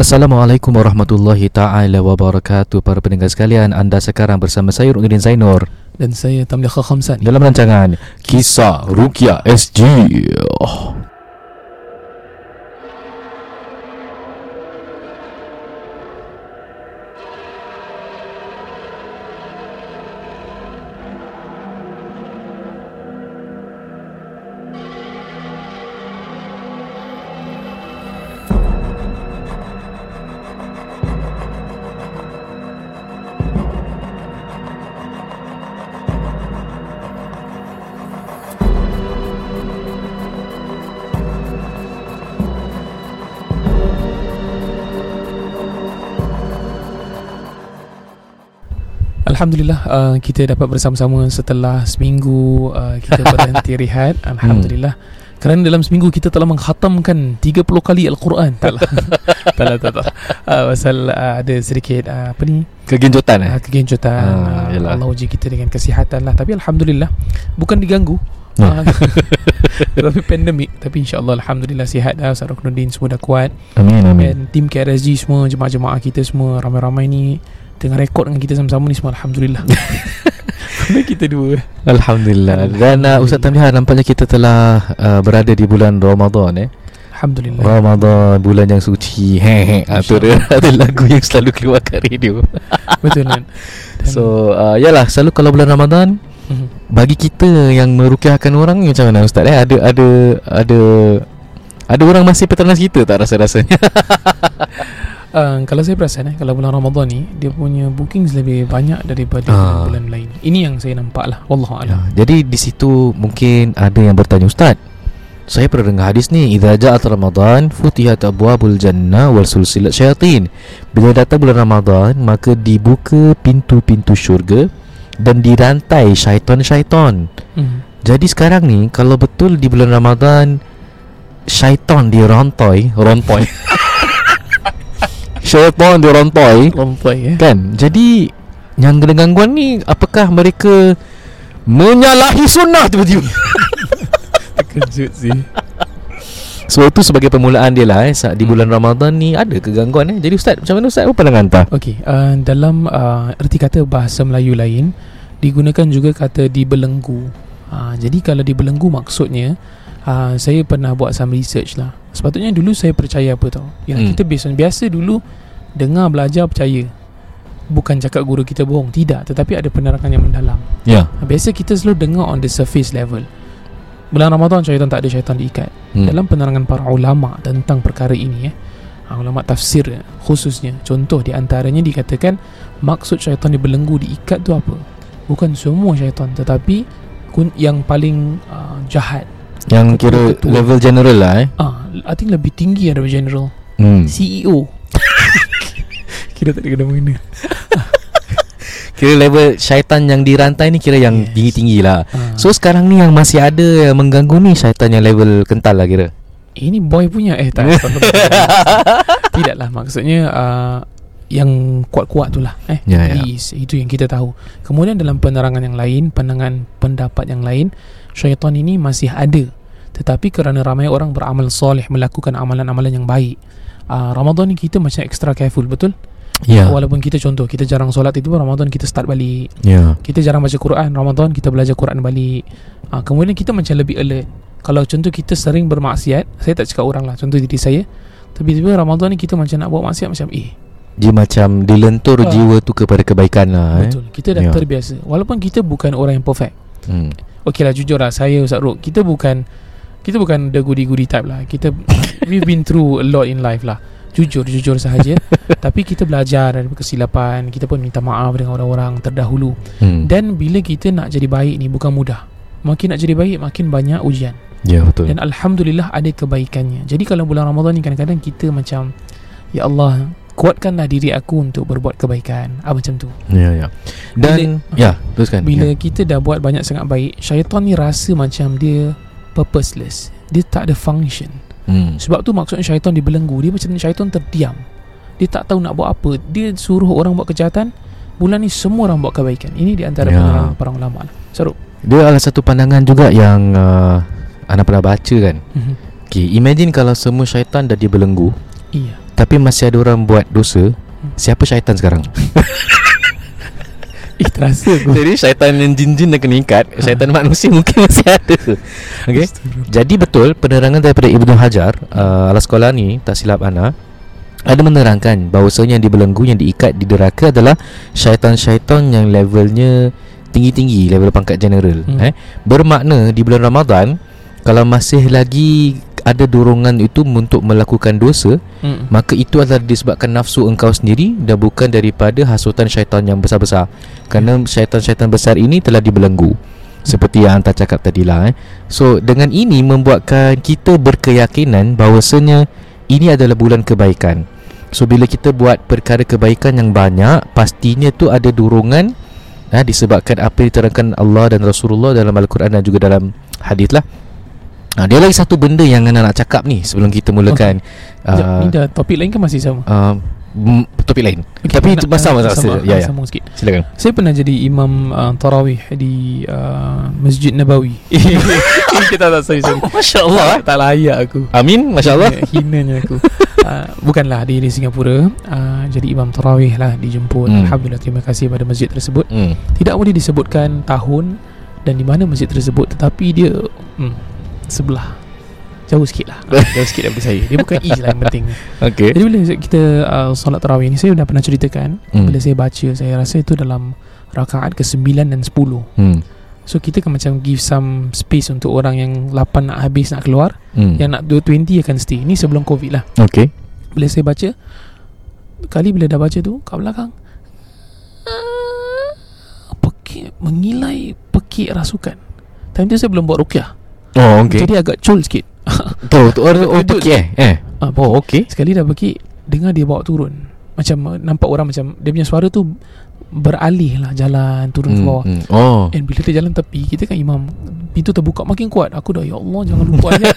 Assalamualaikum warahmatullahi taala wabarakatuh para pendengar sekalian. Anda sekarang bersama saya Ruknudin Zainur dan saya Tamliha Khamsan dalam rancangan Kisah Rukia SG. Oh. Uh, kita dapat bersama-sama setelah seminggu uh, kita berhenti rehat. Alhamdulillah. Hmm. Kerana dalam seminggu kita telah menghatamkan 30 kali Al-Quran. Taklah. Taklah tak tak. Uh, pasal uh, ada sedikit uh, apa ni? Kegenjutan eh. Uh, kegenjutan. Uh, uh, Allah uji kita dengan kesihatan lah. Tapi alhamdulillah bukan diganggu. Uh, tapi pandemik Tapi insyaAllah Alhamdulillah sihat dah Ustaz Ruknuddin semua dah kuat Amin amin Dan tim KRSG semua Jemaah-jemaah kita semua Ramai-ramai ni Tengah rekod dengan kita sama-sama ni semua Alhamdulillah. Sampai kita dua? Alhamdulillah. Dan uh, Ustaz Tamliha nampaknya kita telah uh, Berada di bulan Ramadan eh? Alhamdulillah. Ramadan Bulan yang suci. Hehe Itu ada, ada lagu yang selalu keluar kat radio. Betul kan So uh, Yalah Selalu kalau bulan Ramadan mm-hmm. Bagi kita yang merukiahkan orang Macam mana Ustaz eh? Ada Ada Ada Ada orang masih peternas kita tak rasa-rasanya Uh, kalau saya perasan eh kalau bulan Ramadan ni dia punya bookings lebih banyak daripada uh. bulan lain. Ini yang saya nampak lah wallahu alam. Ya, jadi di situ mungkin ada yang bertanya ustaz. Saya pernah dengar hadis ni idza ja'at ramadan futihat abwabul jannah wal sulsilat syayatin. Bila datang bulan Ramadan maka dibuka pintu-pintu syurga dan dirantai syaitan-syaitan. Hmm. Jadi sekarang ni kalau betul di bulan Ramadan syaitan dirantai, rontoi. syaitan dia rantai Rantai eh? Kan? Jadi Yang kena gangguan ni Apakah mereka Menyalahi sunnah tiba-tiba? Terkejut sih. So itu sebagai permulaan dia lah eh, saat Di bulan Ramadan ni Ada kegangguan eh? Jadi Ustaz Macam mana Ustaz? Apa pandangan tak Okey uh, Dalam uh, Erti kata bahasa Melayu lain Digunakan juga kata Dibelenggu. Uh, Jadi kalau dibelenggu maksudnya uh, Saya pernah buat some research lah. Sepatutnya dulu saya percaya apa tau. Yang hmm. kita biasa Biasa dulu Dengar belajar percaya. Bukan cakap guru kita bohong. Tidak. Tetapi ada penerangan yang mendalam. Ya. Yeah. Biasa kita selalu dengar On the surface level. Bulan Ramadan syaitan tak ada syaitan diikat. Hmm. Dalam penerangan para ulama Tentang perkara ini eh, Ulama tafsir khususnya. Contoh di antaranya dikatakan Maksud syaitan dibelenggu diikat tu apa? Bukan semua syaitan. Tetapi Yang paling uh, jahat Yang kira level general lah eh. Ah, I think lebih tinggi daripada general. Hmm. CEO Kira tak ada kena mengena. Kira level syaitan yang dirantai ni Kira yang yes. tinggi-tinggi lah. Uh. So sekarang ni yang masih ada Yang mengganggu ni Syaitan yang level kental lah kira. Ini boy punya. Eh tak Tidaklah maksudnya uh, Yang kuat-kuat tu lah eh, ya, ya. Itu yang kita tahu Kemudian dalam penerangan yang lain Pandangan pendapat yang lain Syaitan ini masih ada Tetapi kerana ramai orang beramal soleh Melakukan amalan-amalan yang baik uh, Ramadan ni kita macam extra careful Betul? Yeah. Walaupun kita contoh Kita jarang solat itu Ramadan kita start balik yeah. Kita jarang baca Quran Ramadan kita belajar Quran balik ha, Kemudian kita macam lebih alert Kalau contoh kita sering bermaksiat Saya tak cakap orang lah Contoh diri saya Tapi tiba Ramadan ni kita macam nak buat maksiat Macam eh Dia macam dilentur uh, jiwa tu kepada kebaikan lah Betul. Eh. Kita dah yeah. terbiasa. Walaupun kita bukan orang yang perfect. Hmm. Okey lah jujur lah Saya Ustaz Ruk Kita bukan Kita bukan the goody-goody type lah. Kita We've been through a lot in life lah. Jujur Jujur sahaja. Tapi kita belajar Dari kesilapan. Kita pun minta maaf Dengan orang-orang terdahulu. Hmm. Dan bila kita nak jadi baik ni Bukan mudah. Makin nak jadi baik Makin banyak ujian. Ya betul. Dan Alhamdulillah ada kebaikannya. Jadi kalau bulan Ramadan ni Kadang-kadang kita macam Ya Allah Kuatkanlah diri aku Untuk berbuat kebaikan. Ah, Macam tu. Ya ya. Dan bila, Ya teruskan. Bila ya. kita dah buat banyak sangat baik Syaitan ni rasa macam dia Purposeless. Dia tak ada function. Hmm. Sebab tu maksudnya syaitan dibelenggu Dia macam syaitan terdiam. Dia tak tahu nak buat apa. Dia suruh orang buat kejahatan Bulan ni semua orang buat kebaikan. Ini di antara ya. para ulama lah Sarup Dia adalah satu pandangan juga yang uh, Anda pernah baca kan? Mm-hmm. Okay, imagine kalau semua syaitan dah dibelenggu Iya Tapi masih ada orang buat dosa Siapa syaitan sekarang? Eh terasa aku Jadi syaitan yang jin-jin dah kena ikat ha. Syaitan manusia mungkin masih ada okay? Jadi betul Penerangan daripada Ibnu Hajar uh, Ala sekolah ni Tak silap Ana Ada menerangkan Bahawasanya yang dibelenggu Yang diikat di deraka adalah Syaitan-syaitan yang levelnya Tinggi-tinggi Level pangkat general hmm. eh? Bermakna di bulan Ramadan Kalau masih lagi ada dorongan itu untuk melakukan dosa hmm. maka itu adalah disebabkan nafsu engkau sendiri dan bukan daripada hasutan syaitan yang besar-besar. Kerana syaitan-syaitan besar ini telah dibelenggu. Seperti yang anda cakap tadi lah eh. so dengan ini membuatkan kita berkeyakinan bahawasanya ini adalah bulan kebaikan. So bila kita buat perkara kebaikan yang banyak pastinya tu ada dorongan eh, disebabkan apa yang diterangkan Allah dan Rasulullah dalam Al-Quran dan juga dalam hadis lah Ha, dia lagi satu benda yang Ana nak cakap ni sebelum kita mulakan. Okay. Uh, ni dah topik lain kan masih sama? Uh, topik lain. Okay, Tapi itu masa masa sama, ya, ya. Sama sikit. Silakan. Saya pernah jadi imam uh, tarawih di uh, Masjid Nabawi. Kita tak sorry sorry. Masya-Allah. Tak, tak layak aku. Amin, masya-Allah. Hinanya aku. Uh, bukanlah di, di Singapura uh, jadi imam tarawih lah dijemput. Hmm. Alhamdulillah terima kasih pada masjid tersebut. Hmm. Tidak boleh disebutkan tahun dan di mana masjid tersebut tetapi dia hmm, sebelah. Jauh sikit lah. Jauh sikit daripada saya. Dia bukan ease lah yang penting. Okay. Jadi bila kita uh, Solat tarawih ni Saya dah pernah ceritakan hmm. Bila saya baca Saya rasa itu dalam Rakaat ke-9 dan 10 hmm. So kita kan macam Give some space Untuk orang yang 8 nak habis Nak keluar hmm. Yang nak 220 akan stay. Ini sebelum covid lah. Okay Bila saya baca Kali bila dah baca tu Kat belakang Pekik Mengilai Pekik rasukan. Time tu saya belum buat rukyah Oh okay. Jadi agak cool sikit. Tu tu orang oh, pergi eh eh. Ah, Oh okay Sekali dah pergi Dengar dia bawa turun. Macam uh, nampak orang macam Dia punya suara tu Beralih lah jalan Turun ke hmm, bawah. hmm. Oh. And bila dia jalan tepi Kita kan imam Pintu terbuka makin kuat. Aku dah Ya Allah jangan lupa aja.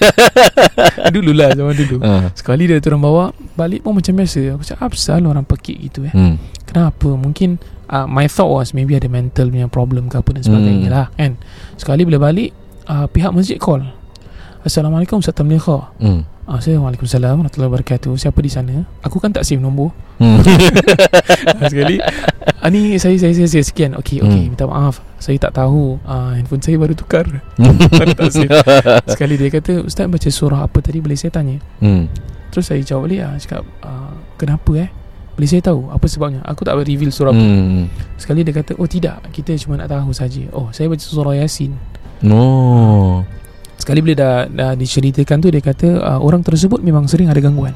Dulu lah zaman dulu. Uh. Sekali dia turun bawah Balik pun macam biasa. Aku cakap Apa orang pekik gitu eh. Hmm. Kenapa? Mungkin uh, My thought was Maybe ada mental punya problem ke apa dan sebagainya hmm. lah Kan? Sekali bila balik uh, pihak masjid call Assalamualaikum Ustaz Tamliha hmm. saya Waalaikumsalam Warahmatullahi Wabarakatuh Siapa di sana Aku kan tak save nombor hmm. Sekali uh, Ni saya saya saya, saya sekian Okey okey hmm. Minta maaf Saya tak tahu uh, Handphone saya baru tukar Baru tak save Sekali dia kata Ustaz baca surah apa tadi Boleh saya tanya hmm. Terus saya jawab balik lah Cakap uh, Kenapa eh boleh saya tahu apa sebabnya? Aku tak reveal surah apa. Hmm. Sekali dia kata, "Oh tidak, kita cuma nak tahu saja." Oh, saya baca surah Yasin. No. Sekali bila dah, dah diceritakan tu dia kata uh, orang tersebut memang sering ada gangguan.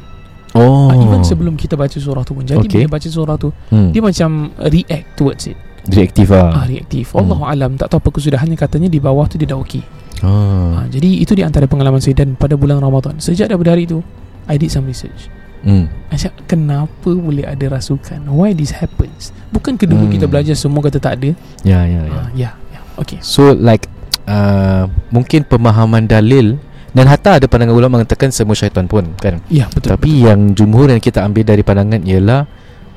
Oh. Uh, even sebelum kita baca surah tu pun. Jadi okay. bila baca surah tu hmm. dia macam react towards it. Reaktif ah. Ah reaktif. Hmm. Allahu alam tak tahu apa kesudahannya katanya di bawah tu dia dah okey. Ah. Uh, jadi itu di antara pengalaman saya dan pada bulan Ramadan. Sejak daripada hari itu I did some research. Hmm. Macam kenapa boleh ada rasukan? Why this happens? Bukan ke dulu hmm. kita belajar semua kata tak ada? Ya ya ya. Uh, ya. ya. Okay. So like uh, mungkin pemahaman dalil dan hatta ada pandangan ulama mengatakan semua syaitan pun kan. Ya betul. Tapi betul. yang jumhur yang kita ambil dari pandangan ialah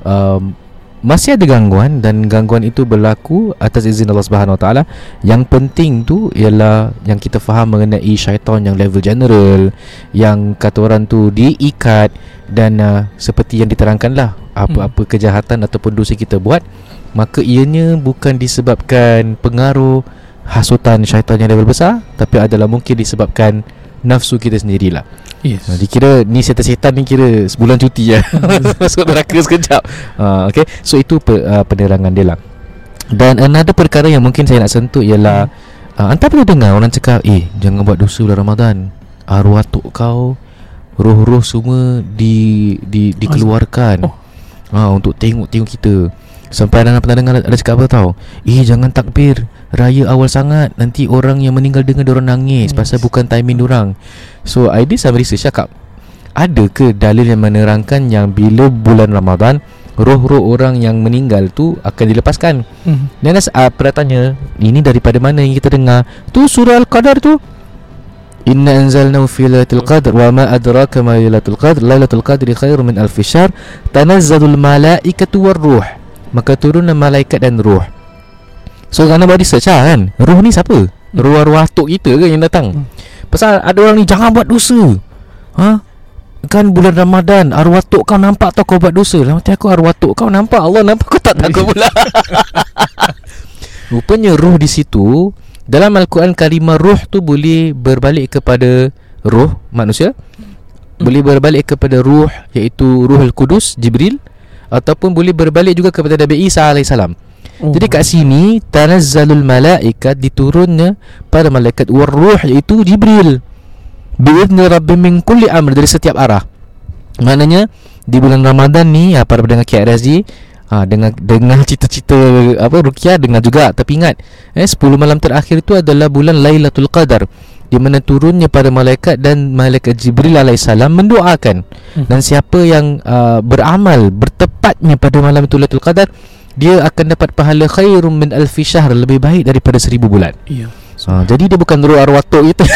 um, masih ada gangguan dan gangguan itu berlaku atas izin Allah Subhanahu Wa Taala. Yang penting tu ialah yang kita faham mengenai syaitan yang level general yang kata orang tu diikat dan uh, seperti yang diterangkanlah apa-apa hmm. kejahatan ataupun dosa kita buat maka ianya bukan disebabkan pengaruh hasutan syaitan yang level besar tapi adalah mungkin disebabkan nafsu kita sendirilah. Yes. Ha, dikira ni setan-setan ni kira sebulan cuti ya. Masuk neraka sekejap. Ha, okay. So itu pe, uh, penerangan dia lah. Dan ada perkara yang mungkin saya nak sentuh ialah hmm. uh, Anda pernah dengar orang cakap Eh jangan buat dosa bulan Ramadan Arwah tok kau Roh-roh semua di, di, Dikeluarkan oh. ha, Untuk tengok-tengok kita Sampai ada pernah dengar ada cakap apa tau Eh jangan takbir Raya awal sangat Nanti orang yang meninggal dengar Diorang nangis yes. Pasal bukan timing diorang So I did some research cakap Ada ke dalil yang menerangkan Yang bila bulan Ramadan Roh-roh orang yang meninggal tu Akan dilepaskan? Hmm. Dan uh, pernah tanya Ini daripada mana yang kita dengar? Tu surah Al-Qadar tu. Inna anzalnahu fi lailatul qadr wa ma adraka ma lailatul qadr. Lailatul qadri khairu min alf syahr. Tanazzalul malaikatu war ruh. Maka turunlah malaikat dan ruh So kerana buat research lah kan Ruh ni siapa? Hmm. Ruh-ruh atuk kita ke yang datang hmm. Pasal ada orang ni Jangan buat dosa Ha? Kan bulan Ramadan Arwah tok kau nampak tau kau buat dosa Dalam hati aku arwah tok kau nampak Allah nampak kau tak takut pula Rupanya ruh di situ Dalam Al-Quran kalimah ruh tu boleh berbalik kepada ruh manusia hmm. Boleh berbalik kepada ruh Iaitu ruh Al-Qudus Jibril Ataupun boleh berbalik juga kepada Nabi Isa AS oh. Jadi kat sini Tanazzalul malaikat diturunnya Pada malaikat Warruh iaitu Jibril biizni rabbi min kulli amr dari setiap arah. Maknanya di bulan Ramadan ni ya, para pendengar KRSG ha, dengan dengan cita-cita apa ruqyah dengan juga tapi ingat eh 10 malam terakhir itu adalah bulan Lailatul Qadar di mana turunnya pada malaikat dan malaikat Jibril alaihissalam mendoakan hmm. dan siapa yang uh, beramal bertepatnya pada malam itu Lailatul Qadar dia akan dapat pahala khairum min alfi syahr lebih baik daripada seribu bulan. Iya. Ha, jadi dia bukan ruh arwah tok itu.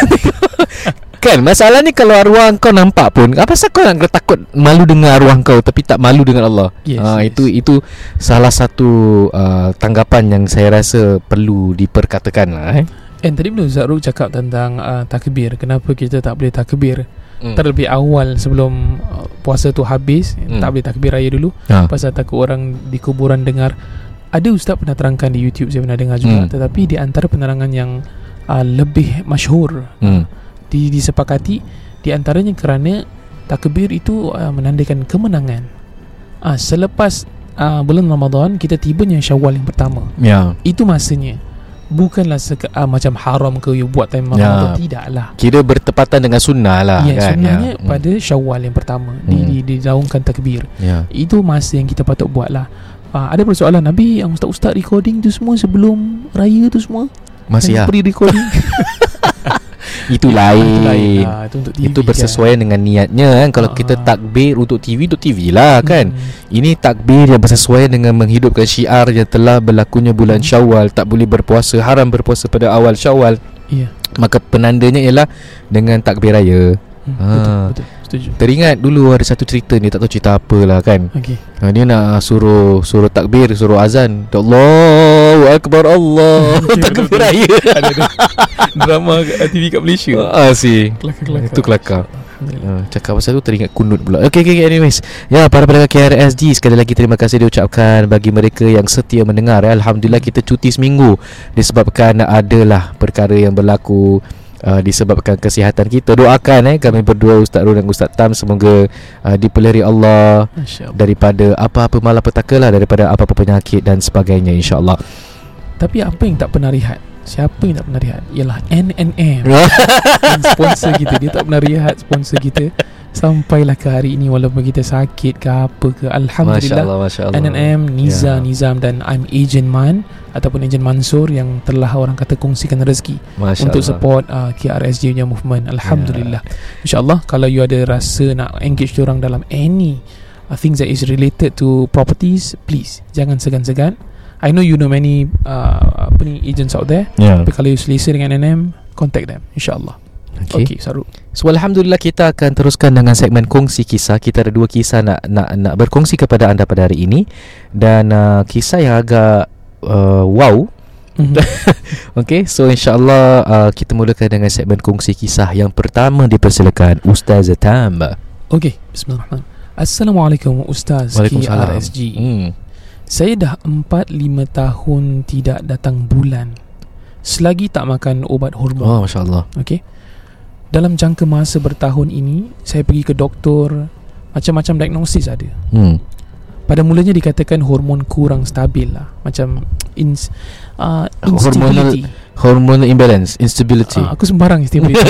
Kan masalah ni kalau arwah kau nampak pun Apa pasal kau nak takut malu dengan arwah kau Tapi tak malu dengan Allah yes, uh, yes. Itu itu salah satu uh, tanggapan yang saya rasa perlu diperkatakan lah eh. And tadi bila Ustaz Ruk cakap tentang uh, takbir Kenapa kita tak boleh takbir hmm. Terlebih awal sebelum uh, puasa tu habis hmm. Tak boleh takbir raya dulu ha. Pasal takut orang di kuburan dengar Ada Ustaz pernah terangkan di YouTube Saya pernah dengar juga hmm. Tetapi di antara penerangan yang uh, lebih masyhur hmm di, disepakati di antaranya kerana takbir itu uh, menandakan kemenangan. Uh, selepas uh, bulan Ramadan kita tibanya Syawal yang pertama. Ya. Itu masanya. Bukanlah seka, uh, macam haram ke you buat time ya. Ramadan tidaklah. Kira bertepatan dengan sunnah lah ya, kan. Sunnahnya ya. pada Syawal yang pertama hmm. di, di didaungkan takbir. Ya. Itu masa yang kita patut buatlah. Uh, ada persoalan Nabi yang ustaz-ustaz recording tu semua sebelum raya tu semua. Masih ya. Pre-recording. itu lain. Itu, lain. Ha, itu untuk TV. Itu bersesuaian kan. dengan niatnya kan. Kalau ha. kita takbir untuk TV untuk TV lah kan. Hmm. Ini takbir yang bersesuaian dengan menghidupkan syiar yang telah berlakunya bulan hmm. Syawal, tak boleh berpuasa, haram berpuasa pada awal Syawal. Ya. Maka penandanya ialah dengan takbir raya. Hmm. Ha. Betul, betul setuju. Teringat dulu ada satu cerita ni tak tahu cerita apa lah kan. Okey. Ha, dia nak suruh suruh takbir, suruh azan. Allahu akbar Allah. takbir raya. Ada ada. Drama TV kat Malaysia. Ah si. Kelakar-kelakar. Itu kelakar. Uh, cakap pasal tu teringat kunut pula Okay, okay, okay anyways Ya para pendengar KRSG Sekali lagi terima kasih diucapkan Bagi mereka yang setia mendengar ya. Alhamdulillah kita cuti seminggu Disebabkan adalah perkara yang berlaku uh, disebabkan kesihatan kita. Doakan eh kami berdua Ustaz Rul dan Ustaz Tam semoga uh, dipelihara Allah daripada apa-apa malapetaka lah daripada apa-apa penyakit dan sebagainya insyaallah. Tapi apa yang tak pernah rehat? Siapa yang tak pernah rehat? Ialah NNM sponsor kita. Dia tak pernah rehat sponsor kita Sampailah ke hari ini Walaupun kita sakit ke apa ke Alhamdulillah Masya Allah, Masya Allah. NNM Niza, yeah. Nizam dan I'm Agent Man Ataupun Agent Mansur Yang telah orang kata kongsikan rezeki Masya Untuk Allah. support uh, KRSJ punya movement Alhamdulillah yeah. InsyaAllah Kalau you ada rasa nak engage orang dalam any uh, Things that is related to properties Please Jangan segan-segan I know you know many uh, apa ni agents out there. Yeah. Tapi kalau you selesa dengan NM, contact them. InsyaAllah. Okay. okay, Saru. So alhamdulillah kita akan teruskan dengan segmen kongsi kisah. Kita ada dua kisah nak nak nak berkongsi kepada anda pada hari ini dan uh, kisah yang agak uh, wow. Mm-hmm. okay, so insyaAllah uh, kita mulakan dengan segmen kongsi kisah yang pertama dipersilakan Ustaz Tam. Okay, Bismillahirrahmanirrahim. Assalamualaikum Ustaz Waalaikumsalam. KRSG. Hmm. Saya dah 4-5 tahun tidak datang bulan selagi tak makan obat hormon. Oh, Masya Allah. Dalam jangka masa bertahun ini Saya pergi ke doktor Macam-macam diagnosis ada. Hmm. Pada mulanya dikatakan hormon kurang stabil lah. Macam ins, uh, Hormonal Hormonal imbalance Instability. Uh, Aku sembarang instability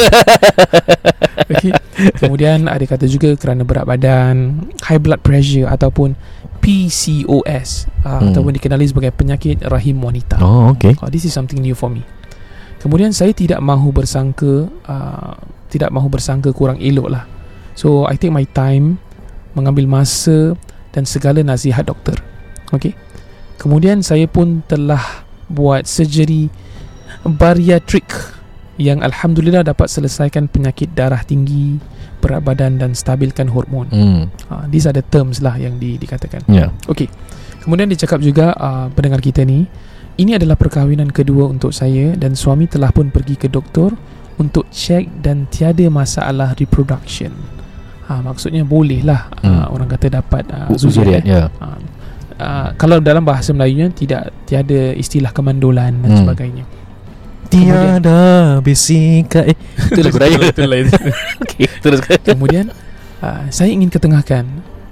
okay. Kemudian ada kata juga kerana berat badan High blood pressure Ataupun PCOS uh, hmm. Ataupun dikenali sebagai penyakit rahim wanita. Oh okay. Uh, This is something new for me Kemudian saya tidak mahu bersangka uh, Tidak mahu bersangka kurang elok lah. So I take my time Mengambil masa Dan segala nasihat doktor. Okay Kemudian saya pun telah Buat surgery Bariatrik Yang Alhamdulillah dapat selesaikan penyakit darah tinggi Berat badan dan stabilkan hormon. Hmm. uh, These are the terms lah yang di, dikatakan. Yeah. Okay Kemudian dia cakap juga uh, Pendengar kita ni ini adalah perkahwinan kedua untuk saya dan suami telah pun pergi ke doktor untuk cek dan tiada masalah reproduction. ha, maksudnya boleh lah hmm. uh, orang kata dapat uh, zuriat ya. Ha, uh, kalau dalam bahasa Melayunya tidak tiada istilah kemandulan dan hmm. sebagainya. Tiada bisika eh itu lagu raya itu lain. Okey, terus. Kemudian uh, saya ingin ketengahkan.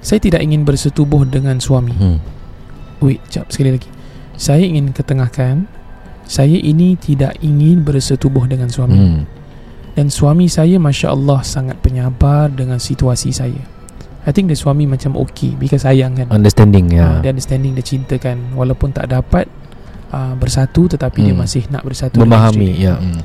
Saya tidak ingin bersetubuh dengan suami. Hmm. Wait, jap sekali lagi. Saya ingin ketengahkan. Saya ini tidak ingin bersetubuh dengan suami. Hmm. Dan suami saya Masya Allah Sangat penyabar Dengan situasi saya I think the suami macam okay Because sayang kan Understanding ya yeah. uh, Dia understanding Dia cinta kan Walaupun tak dapat uh, Bersatu Tetapi hmm. dia masih nak bersatu Memahami ya yeah. hmm.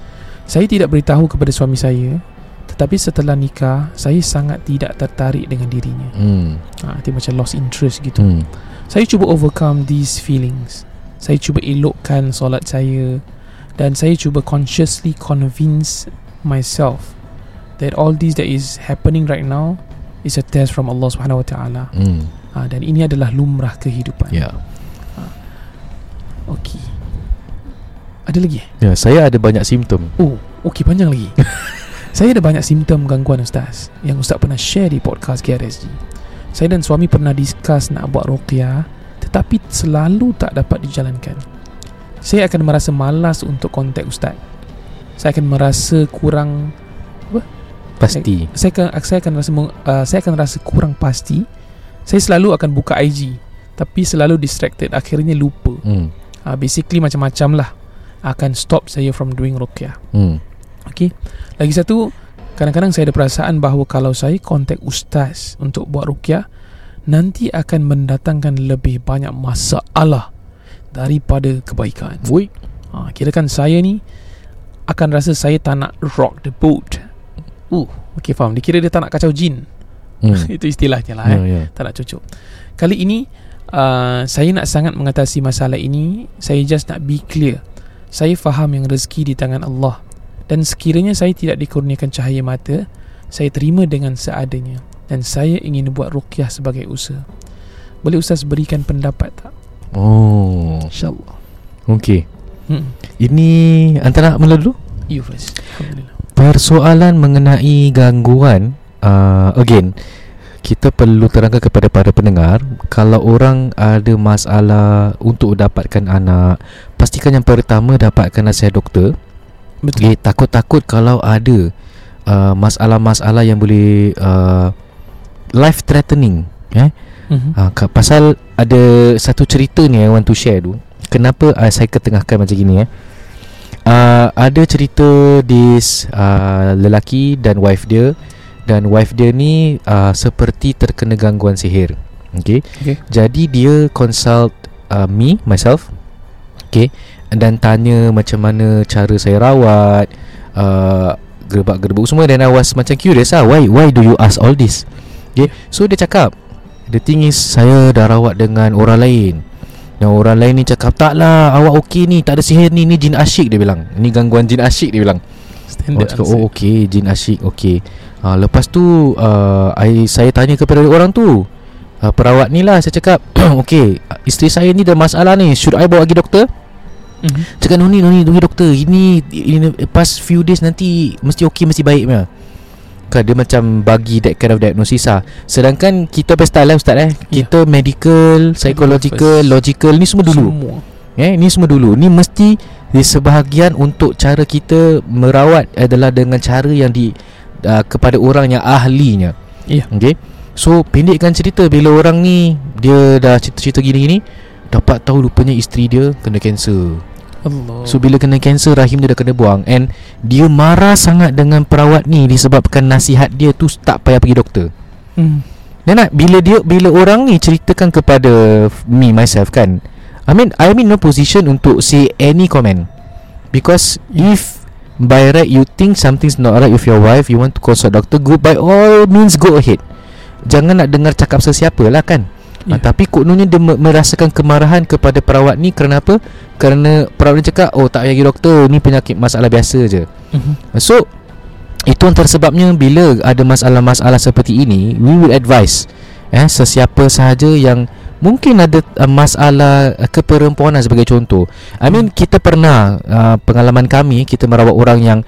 Saya tidak beritahu kepada suami saya Tetapi setelah nikah Saya sangat tidak tertarik dengan dirinya hmm. uh, Dia macam lost interest gitu hmm. Saya cuba overcome these feelings Saya cuba elokkan solat saya Dan saya cuba consciously convince myself that all this that is happening right now is a test from Allah Subhanahu Wa Taala. Mm. Uh, dan ini adalah lumrah kehidupan. Ya. Yeah. Uh, Okey. Ada lagi? Ya, yeah, saya ada banyak simptom. Oh, okey panjang lagi. saya ada banyak simptom gangguan ustaz yang ustaz pernah share di podcast KRSG. Saya dan suami pernah discuss nak buat ruqyah tetapi selalu tak dapat dijalankan. Saya akan merasa malas untuk kontak ustaz saya akan merasa kurang apa? Pasti. Saya, saya akan saya akan rasa uh, saya akan rasa kurang pasti. Saya selalu akan buka IG tapi selalu distracted akhirnya lupa. Hmm. Uh, basically macam-macam lah akan stop saya from doing ruqyah. Hmm. Okay. Lagi satu kadang-kadang saya ada perasaan bahawa kalau saya contact ustaz untuk buat ruqyah nanti akan mendatangkan lebih banyak masalah daripada kebaikan. Woi. Ha, kira kan saya ni akan rasa saya tak nak rock the boat. Uh, okay faham. Dia kira dia tak nak kacau jin. Hmm. Itu istilahnya lah. Yeah, eh. yeah. Tak nak cocok. Kali ini, uh, saya nak sangat mengatasi masalah ini. Saya just nak be clear. Saya faham yang rezeki di tangan Allah. Dan sekiranya saya tidak dikurniakan cahaya mata, saya terima dengan seadanya. Dan saya ingin buat rukyah sebagai usaha. Boleh Ustaz berikan pendapat tak? Oh. InsyaAllah. Okay. Hmm. Ini antara mula dulu? You first. Alhamdulillah. Persoalan mengenai gangguan uh, again kita perlu terangkan kepada para pendengar kalau orang ada masalah untuk dapatkan anak pastikan yang pertama dapatkan nasihat doktor betul okay, takut-takut kalau ada uh, masalah-masalah yang boleh uh, life threatening eh? Mm-hmm. uh, pasal ada satu cerita ni I want to share tu kenapa uh, saya ketengahkan macam gini eh? Uh, ada cerita this uh, lelaki dan wife dia. Dan wife dia ni uh, seperti terkena gangguan sihir. Okay? okay. Jadi dia consult uh, me myself. Okay? Dan tanya macam mana cara saya rawat uh, gerbak-gerbuk semua. Dan I was macam curious lah why why do you ask all this okay so dia cakap the thing is saya dah rawat dengan orang lain. Dan orang lain ni cakap Tak lah awak okey ni Tak ada sihir ni Ni jin asyik dia bilang. Ni gangguan jin asyik dia bilang. Standard cakap, Oh okey jin asyik okey uh, Lepas tu uh, I, Saya tanya kepada orang tu uh, Perawat ni lah Saya cakap Okey Isteri saya ni ada masalah ni Should I bawa pergi doktor? Mm-hmm. Cakap no ni no ni doktor. Ini, ini Pas few days nanti Mesti okey Mesti baik punya kan dia macam bagi that kind of diagnosis lah. Sedangkan kita pesta lah ustaz eh. Yeah. kita medical psychological logical ni semua dulu. Semua. eh ni semua dulu. Ni mesti di sebahagian untuk cara kita merawat adalah dengan cara yang di uh, kepada orang yang ahlinya. Yeah. okey? So pendekkan cerita. Bila orang ni dia dah cerita-cerita gini-gini dapat tahu rupanya isteri dia kena kanser Allah. So bila kena kanser rahim dia dah kena buang and dia marah sangat dengan perawat ni disebabkan nasihat dia tu tak payah pergi doktor. Hmm. Dan nak bila dia bila orang ni ceritakan kepada me myself kan. I mean I mean no position untuk say any comment. Because if by right you think something's not right with your wife you want to consult doctor go by all means go ahead. Jangan nak dengar cakap sesiapa lah kan. Yeah. Ha, tapi kononnya dia merasakan kemarahan kepada perawat ni kerana apa? Kerana perawat ni cakap, "Oh, tak payah pergi doktor, ni penyakit masalah biasa je." Mm-hmm. So, itu antara sebabnya bila ada masalah-masalah seperti ini, we will advise eh sesiapa sahaja yang mungkin ada uh, masalah keperempuanan sebagai contoh. I mean kita pernah uh, pengalaman kami kita merawat orang yang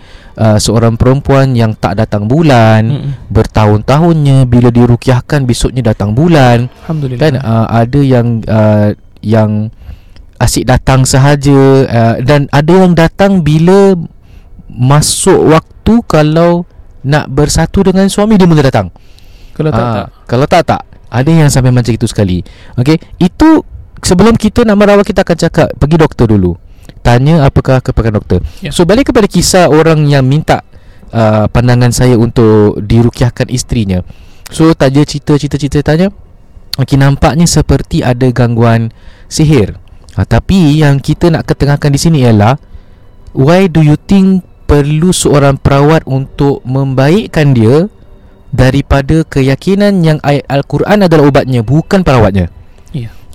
uh, seorang perempuan yang tak datang bulan Mm-mm. bertahun-tahunnya bila dirukiahkan besoknya datang bulan alhamdulillah. kan uh, ada yang uh, yang asyik datang sahaja uh, dan ada yang datang bila masuk waktu kalau nak bersatu dengan suami dia mula datang. Kalau tak uh, tak. kalau tak tak. Ada yang sampai macam itu sekali. Okey itu sebelum kita nak merawat kita akan cakap pergi doktor dulu tanya apakah kepada doktor yeah. so balik kepada kisah orang yang minta uh, pandangan saya untuk dirukiahkan isterinya so tanya cerita-cerita tanya Okay, nampaknya seperti ada gangguan sihir. Ha, tapi yang kita nak ketengahkan di sini ialah why do you think perlu seorang perawat untuk membaikkan dia daripada keyakinan yang ayat Al-Quran adalah ubatnya bukan perawatnya.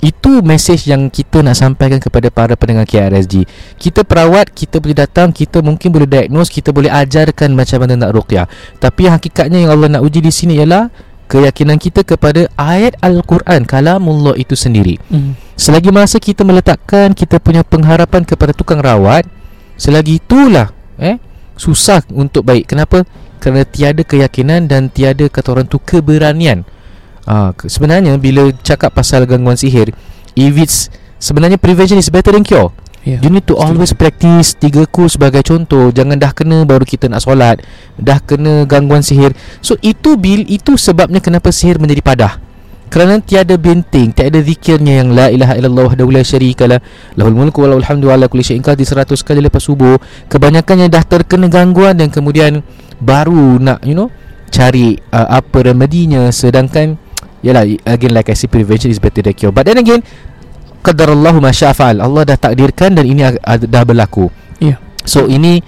Itu mesej yang kita nak sampaikan kepada para pendengar KRSG. Kita perawat, kita boleh datang, kita mungkin boleh diagnose, kita boleh ajarkan macam mana nak ruqyah. Tapi hakikatnya yang Allah nak uji di sini ialah keyakinan kita kepada ayat Al-Quran kalamullah itu sendiri. Mm. Selagi masa kita meletakkan kita punya pengharapan kepada tukang rawat, selagi itulah eh susah untuk baik. Kenapa? kerana tiada keyakinan dan tiada kata orang tu keberanian. Uh, sebenarnya bila cakap pasal gangguan sihir, if it's sebenarnya prevention is better than cure. Yeah. You need to always practice tiga ku sebagai contoh. Jangan dah kena baru kita nak solat. Dah kena gangguan sihir. So itu bil itu sebabnya kenapa sihir menjadi padah kerana tiada benteng tiada zikirnya yang la ilaha illallah wahdahu la syarikalah lahul mulku wa lahul hamdu ala kulli syai'in qadir 100 kali lepas subuh kebanyakannya dah terkena gangguan dan kemudian baru nak you know cari uh, apa remedinya sedangkan yalah again like I say prevention is better than cure but then again qadarallahu ma syafa'al Allah dah takdirkan dan ini dah berlaku yeah. so ini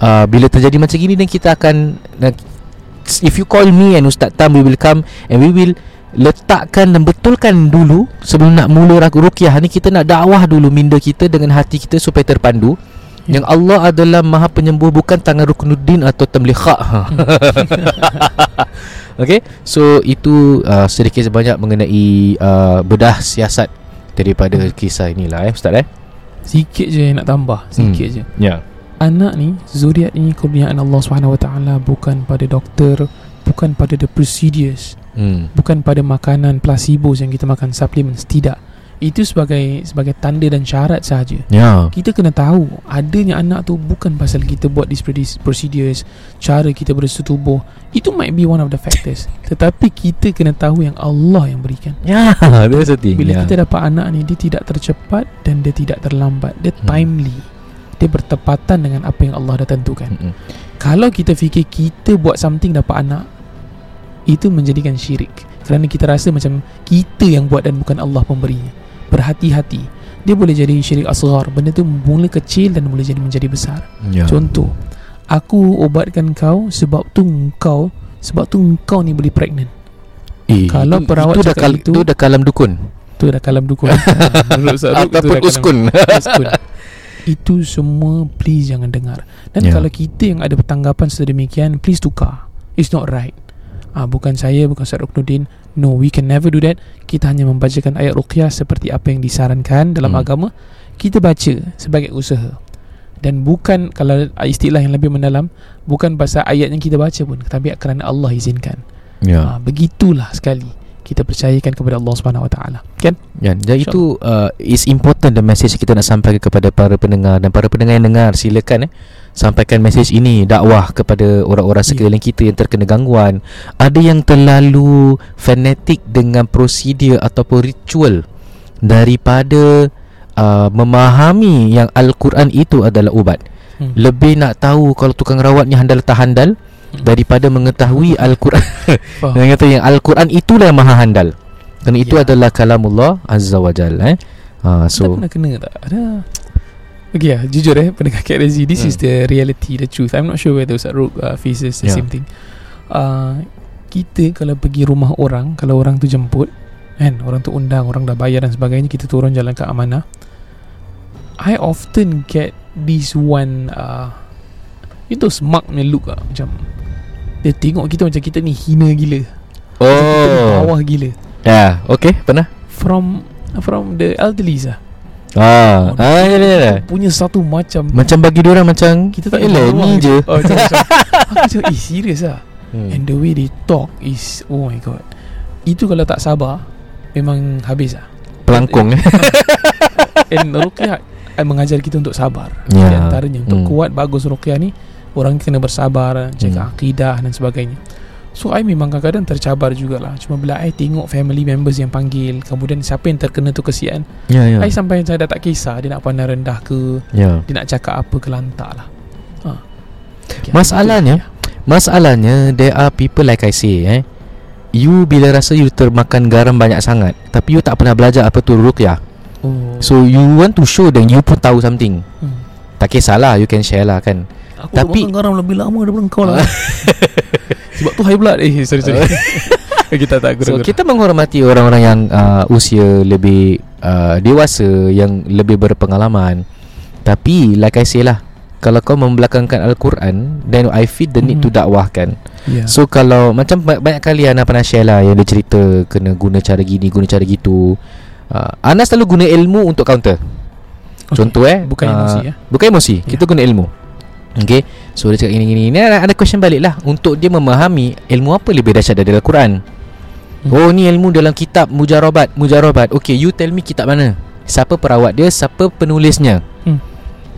uh, bila terjadi macam gini dan kita akan if you call me and Ustaz Tam we will come and we will letakkan dan betulkan dulu sebelum nak mula rukyah ni kita nak dakwah dulu minda kita dengan hati kita supaya terpandu ya. Yang Allah adalah maha penyembuh bukan tangan rukunuddin atau tamlikha ha. Okay So itu uh, sedikit sebanyak mengenai uh, bedah siasat daripada hmm. kisah inilah eh Ustaz eh Sikit je nak tambah Sikit hmm. je Ya yeah. Anak ni Zuriat ni kurniaan Allah SWT Bukan pada doktor Bukan pada the procedures hmm. bukan pada makanan placebo yang kita makan supplements tidak itu sebagai sebagai tanda dan syarat sahaja. Ya. Kita kena tahu adanya anak tu bukan pasal kita buat this procedures, cara kita bersetubuh. Itu might be one of the factors. Tetapi kita kena tahu yang Allah yang berikan. Ya, that's the thing. Bila yeah. kita dapat anak ni dia tidak tercepat dan dia tidak terlambat. Dia hmm. timely. Dia bertepatan dengan apa yang Allah dah tentukan. Hmm. Kalau kita fikir kita buat something dapat anak, itu menjadikan syirik kerana kita rasa macam kita yang buat dan bukan Allah pemberinya berhati-hati. Dia boleh jadi syirik asghar. Benda tu mula kecil dan boleh jadi menjadi besar. Ya. contoh aku obatkan kau sebab tu kau sebab tu kau ni boleh pregnant. Eh, kalau itu, perawat itu dah kal- itu, itu dah kalam dukun. Tu dah kalam dukun. Ataupun uskun. Itu semua please jangan dengar. Dan yeah. kalau kita yang ada pertanggapan sedemikian please tukar. It's not right Ah, bukan saya, bukan Ustaz Ruknuddin. No, we can never do that. Kita hanya membacakan ayat ruqyah seperti apa yang disarankan dalam hmm. agama. Kita baca sebagai usaha. Dan bukan kalau istilah yang lebih mendalam, bukan pasal ayat yang kita baca pun, tapi kerana Allah izinkan. Ya. Ah, begitulah sekali kita percayakan kepada Allah Subhanahu Wa Taala. Kan? Ya, jadi itu uh, is important the message kita nak sampaikan kepada para pendengar dan para pendengar yang dengar silakan eh sampaikan message ini dakwah kepada orang-orang ya. sekeliling kita yang terkena gangguan. Ada yang terlalu fanatik dengan prosedur ataupun ritual daripada uh, memahami yang al-Quran itu adalah ubat. Hmm. Lebih nak tahu kalau tukang rawatnya handal tak handal daripada mengetahui Al-Quran. Dengan kata yang Al-Quran itulah yang maha handal. Kerana itu ya. adalah kalamullah Azza wa Jal eh. Ha, so pernah kena tak? Ada Okay ya, jujur eh Pendengar KRZ This hmm. is the reality The truth I'm not sure whether Ustaz Ruk uh, faces the yeah. same thing uh, Kita kalau pergi rumah orang Kalau orang tu jemput Kan Orang tu undang Orang dah bayar dan sebagainya Kita turun jalan ke amanah I often get This one uh, Itu smug ni look lah Macam dia tengok kita macam kita ni hina gila. Oh. Kita bawah gila. Ya, yeah, okay, pernah. From from the elderly lah. Ah, oh, ah ya, ya, ya. Punya satu macam Macam bagi dia orang macam Kita tak Elah ni je oh, macam, macam, Aku cakap Eh serius lah hmm. And the way they talk Is Oh my god Itu kalau tak sabar Memang habis lah Pelangkung eh And Ruqyah Mengajar kita untuk sabar yeah. Di antaranya Untuk hmm. kuat bagus Ruqyah ni Orang kena bersabar Jaga hmm. akidah dan sebagainya So I memang kadang-kadang tercabar jugalah Cuma bila I tengok family members yang panggil Kemudian siapa yang terkena tu kesian yeah, yeah. I sampai saya dah tak kisah Dia nak pandang rendah ke yeah. Dia nak cakap apa ke lantak lah ha. okay, Masalahnya ya. Masalahnya There are people like I say eh, You bila rasa you termakan garam banyak sangat Tapi you tak pernah belajar apa tu rukyah oh. So you want to show that you pun tahu something hmm. Tak kisahlah You can share lah kan Aku Tapi, makan garam lebih lama daripada kau lah Sebab tu high blood. Eh sorry sorry. Kita tak guna So kita menghormati orang-orang yang uh, Usia lebih uh, Dewasa Yang lebih berpengalaman. Tapi Like I say lah Kalau kau membelakangkan Al-Quran Then I feel the need mm-hmm. to dakwahkan. Yeah. So kalau Macam banyak kali Ana pernah share lah Yang dia cerita Kena guna cara gini Guna cara gitu. Uh, Ana selalu guna ilmu Untuk counter. Okay. Contoh eh Bukan uh, emosi ya? Bukan emosi. Yeah. Kita guna ilmu. Okay So dia cakap gini-gini. Ini ada, ada question balik lah. Untuk dia memahami Ilmu apa lebih dahsyat dari Al-Quran hmm. Oh ni ilmu dalam kitab Mujarobat. Mujarobat. Okay you tell me kitab mana? Siapa perawat dia? Siapa penulisnya? Hmm.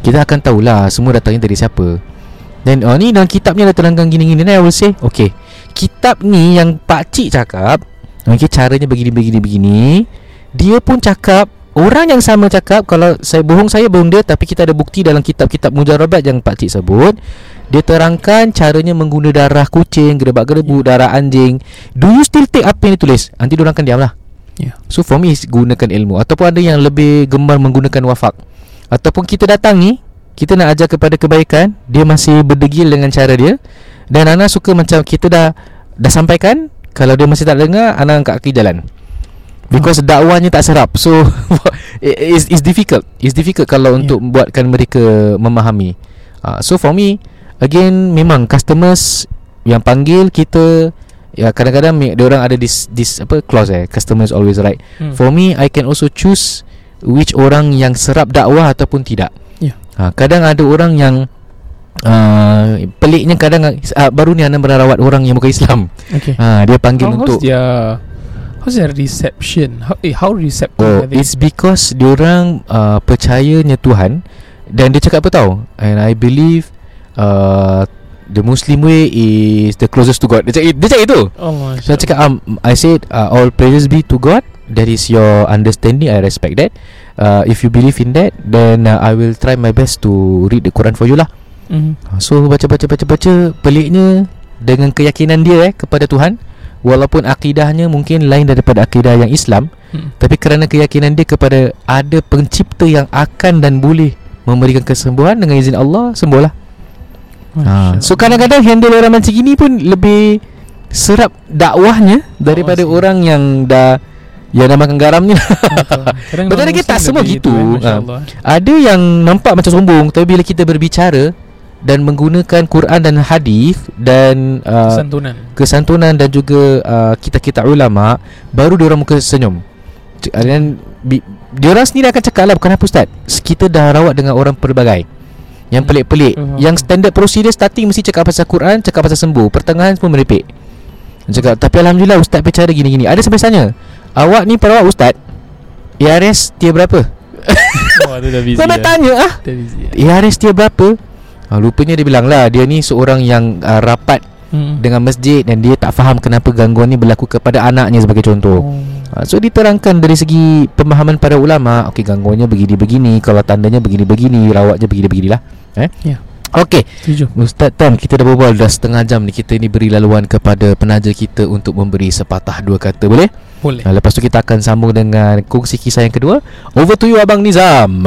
Kita akan tahulah Semua datangnya dari siapa. Dan oh ni dalam kitabnya Ada terangkan gini-gini. Then I will say Okay Kitab ni yang Pak Cik cakap Okay caranya begini-begini-begini Dia pun cakap Orang yang sama cakap Kalau saya bohong saya bohong dia Tapi kita ada bukti dalam kitab-kitab mujarabat Yang Pak Cik sebut Dia terangkan caranya mengguna darah kucing Gerebak gerebu, yeah. darah anjing Do you still take apa yang ditulis? Nanti diorang akan diam lah yeah. So for me gunakan ilmu Ataupun ada yang lebih gemar menggunakan wafak Ataupun kita datang ni Kita nak ajar kepada kebaikan Dia masih berdegil dengan cara dia Dan Ana suka macam kita dah Dah sampaikan Kalau dia masih tak dengar Ana angkat kaki jalan Because dakwahnya tak serap So It's, it's difficult It's difficult kalau yeah. untuk Buatkan mereka Memahami uh, So for me Again Memang customers Yang panggil kita Ya kadang-kadang Dia orang ada this, this apa Clause eh Customers always right hmm. For me I can also choose Which orang yang serap dakwah Ataupun tidak yeah. uh, Kadang ada orang yang Uh, peliknya kadang uh, baru ni anda merawat orang yang bukan Islam. Okay. Uh, dia panggil oh, untuk dia How's their reception? How, eh, how receptive oh, It's because diorang uh, percayanya Tuhan Dan dia cakap apa tau? And I believe uh, The Muslim way is the closest to God. Dia cakap, dia cakap itu. Oh, So I cakap um, I said uh, All praises be to God. That is your understanding. I respect that. Uh, If you believe in that Then uh, I will try my best to Read the Quran for you lah. Mm-hmm. So baca-baca-baca-baca Peliknya Dengan keyakinan dia eh Kepada Tuhan Walaupun akidahnya mungkin lain daripada akidah yang Islam hmm. Tapi kerana keyakinan dia kepada ada pencipta yang akan dan boleh Memberikan kesembuhan dengan izin Allah Sembuhlah. Ha. So kadang-kadang handle orang macam gini pun lebih serap dakwahnya Daripada oh, orang yang dah yang dah makan garamnya. Betul. Lagi tak semua gitu eh, ha. Ada yang nampak macam sombong Tapi bila kita berbicara dan menggunakan Quran dan hadis dan uh, kesantunan. kesantunan dan juga uh, kita-kita ulama baru dia orang muka senyum. Dan dia orang sendiri akan cakap lah bukan apa ustaz. Kita dah rawat dengan orang pelbagai. Yang pelik-pelik. Uh-huh. yang standard procedure starting mesti cakap pasal Quran cakap pasal sembuh. Pertengahan pun merepek. Cakap tapi alhamdulillah ustaz bercara gini-gini. Ada sampai tanya awak ni perawat ustaz ARS tiap berapa? Oh, tu dah busy Kau tanya ah. ARS tiap berapa? Ha, rupanya dia bilang lah Dia ni seorang yang uh, rapat hmm. Dengan masjid Dan dia tak faham Kenapa gangguan ni berlaku Kepada anaknya sebagai contoh oh. ha, So diterangkan dari segi Pemahaman para ulama Okey gangguannya begini-begini Kalau tandanya begini-begini Rawatnya begini-beginilah eh? Ya yeah. Okey Ustaz Tan Kita dah berbual Dah setengah jam ni Kita ni beri laluan Kepada penaja kita Untuk memberi sepatah dua kata Boleh? Boleh ha, Lepas tu kita akan sambung dengan Kongsi kisah yang kedua Over to you Abang Nizam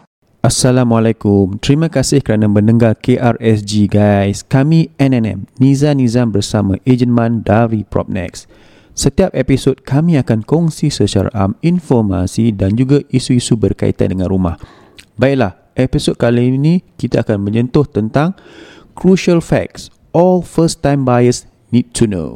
Assalamualaikum. Terima kasih kerana mendengar KRSG guys. Kami NNM, Niza Nizam bersama Ejen Man dari Propnex. Setiap episod kami akan kongsi secara am informasi dan juga isu-isu berkaitan dengan rumah. Baiklah, episod kali ini kita akan menyentuh tentang crucial facts all first time buyers need to know.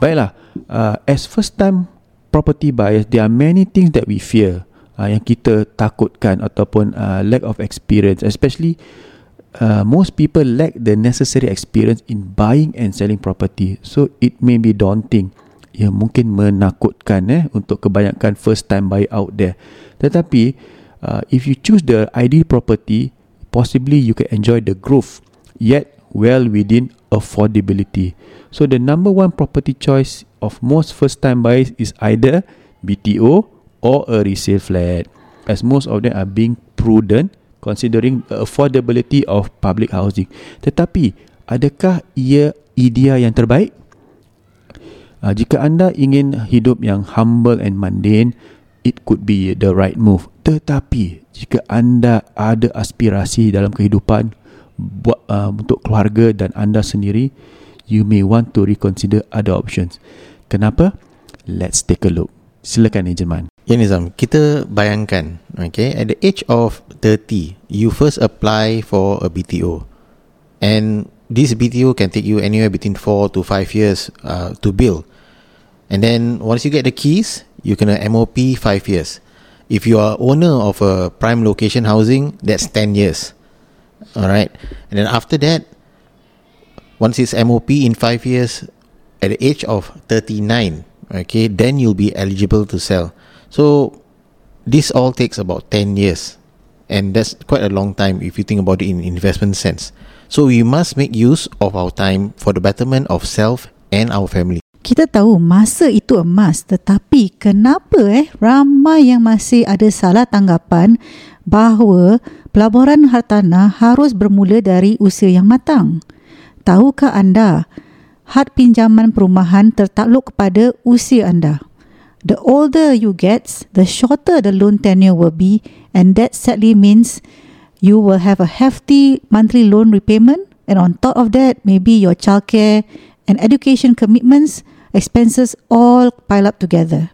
Baiklah, uh, as first time property buyers, there are many things that we fear uh, yang kita takutkan ataupun uh, lack of experience especially uh, most people lack the necessary experience in buying and selling property. So it may be daunting. Ya mungkin menakutkan eh untuk kebanyakan first time buyer out there. Tetapi uh, if you choose the ideal property possibly you can enjoy the growth yet well within affordability. So the number one property choice of most first time buyers is either BTO or a resale flat as most of them are being prudent considering the affordability of public housing. Tetapi adakah ia idea yang terbaik? Uh, jika anda ingin hidup yang humble and mundane it could be the right move. Tetapi jika anda ada aspirasi dalam kehidupan buat uh, untuk keluarga dan anda sendiri you may want to reconsider other options. Kenapa? Let's take a look silakan ejen Ya Nizam, kita bayangkan, okay, at the age of 30, you first apply for a BTO. And this BTO can take you anywhere between 4 to 5 years uh, to build. And then once you get the keys, you can MOP 5 years. If you are owner of a prime location housing, that's 10 years. Alright. And then after that, once it's MOP in 5 years, at the age of 39, okay, then you'll be eligible to sell. So this all takes about 10 years and that's quite a long time if you think about it in investment sense. So we must make use of our time for the betterment of self and our family. Kita tahu masa itu emas tetapi kenapa eh ramai yang masih ada salah tanggapan bahawa pelaburan hartanah harus bermula dari usia yang matang. Tahukah anda had pinjaman perumahan tertakluk kepada usia anda? the older you get, the shorter the loan tenure will be, and that sadly means you will have a hefty monthly loan repayment. And on top of that, maybe your childcare and education commitments, expenses all pile up together.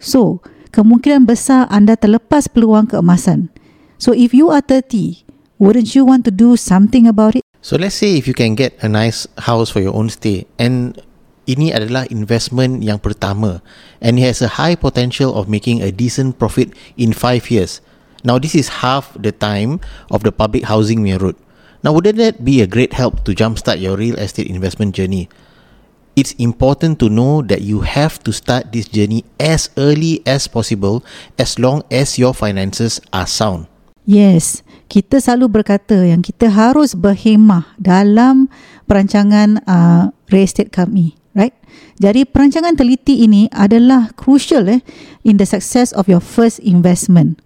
So, kemungkinan besar anda terlepas peluang keemasan. So, if you are 30, wouldn't you want to do something about it? So, let's say if you can get a nice house for your own stay and ini adalah investment yang pertama and it has a high potential of making a decent profit in 5 years. Now this is half the time of the public housing route. Now wouldn't that be a great help to jumpstart your real estate investment journey? It's important to know that you have to start this journey as early as possible as long as your finances are sound. Yes, kita selalu berkata yang kita harus berhemah dalam perancangan uh, real estate kami right? Jadi perancangan teliti ini adalah crucial eh in the success of your first investment.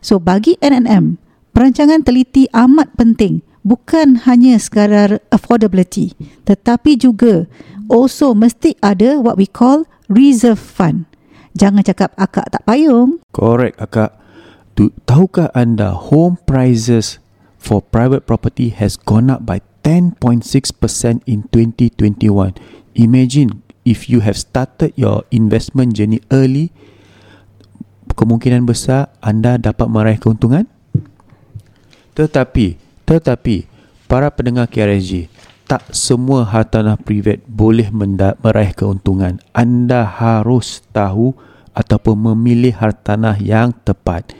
So bagi NNM, perancangan teliti amat penting bukan hanya sekadar affordability tetapi juga also mesti ada what we call reserve fund. Jangan cakap akak tak payung. Correct akak. Tahukah anda home prices for private property has gone up by 10.6% in 2021 imagine if you have started your investment journey early kemungkinan besar anda dapat meraih keuntungan. Tetapi tetapi para pendengar KRSG tak semua hartanah privat boleh meraih keuntungan. Anda harus tahu ataupun memilih hartanah yang tepat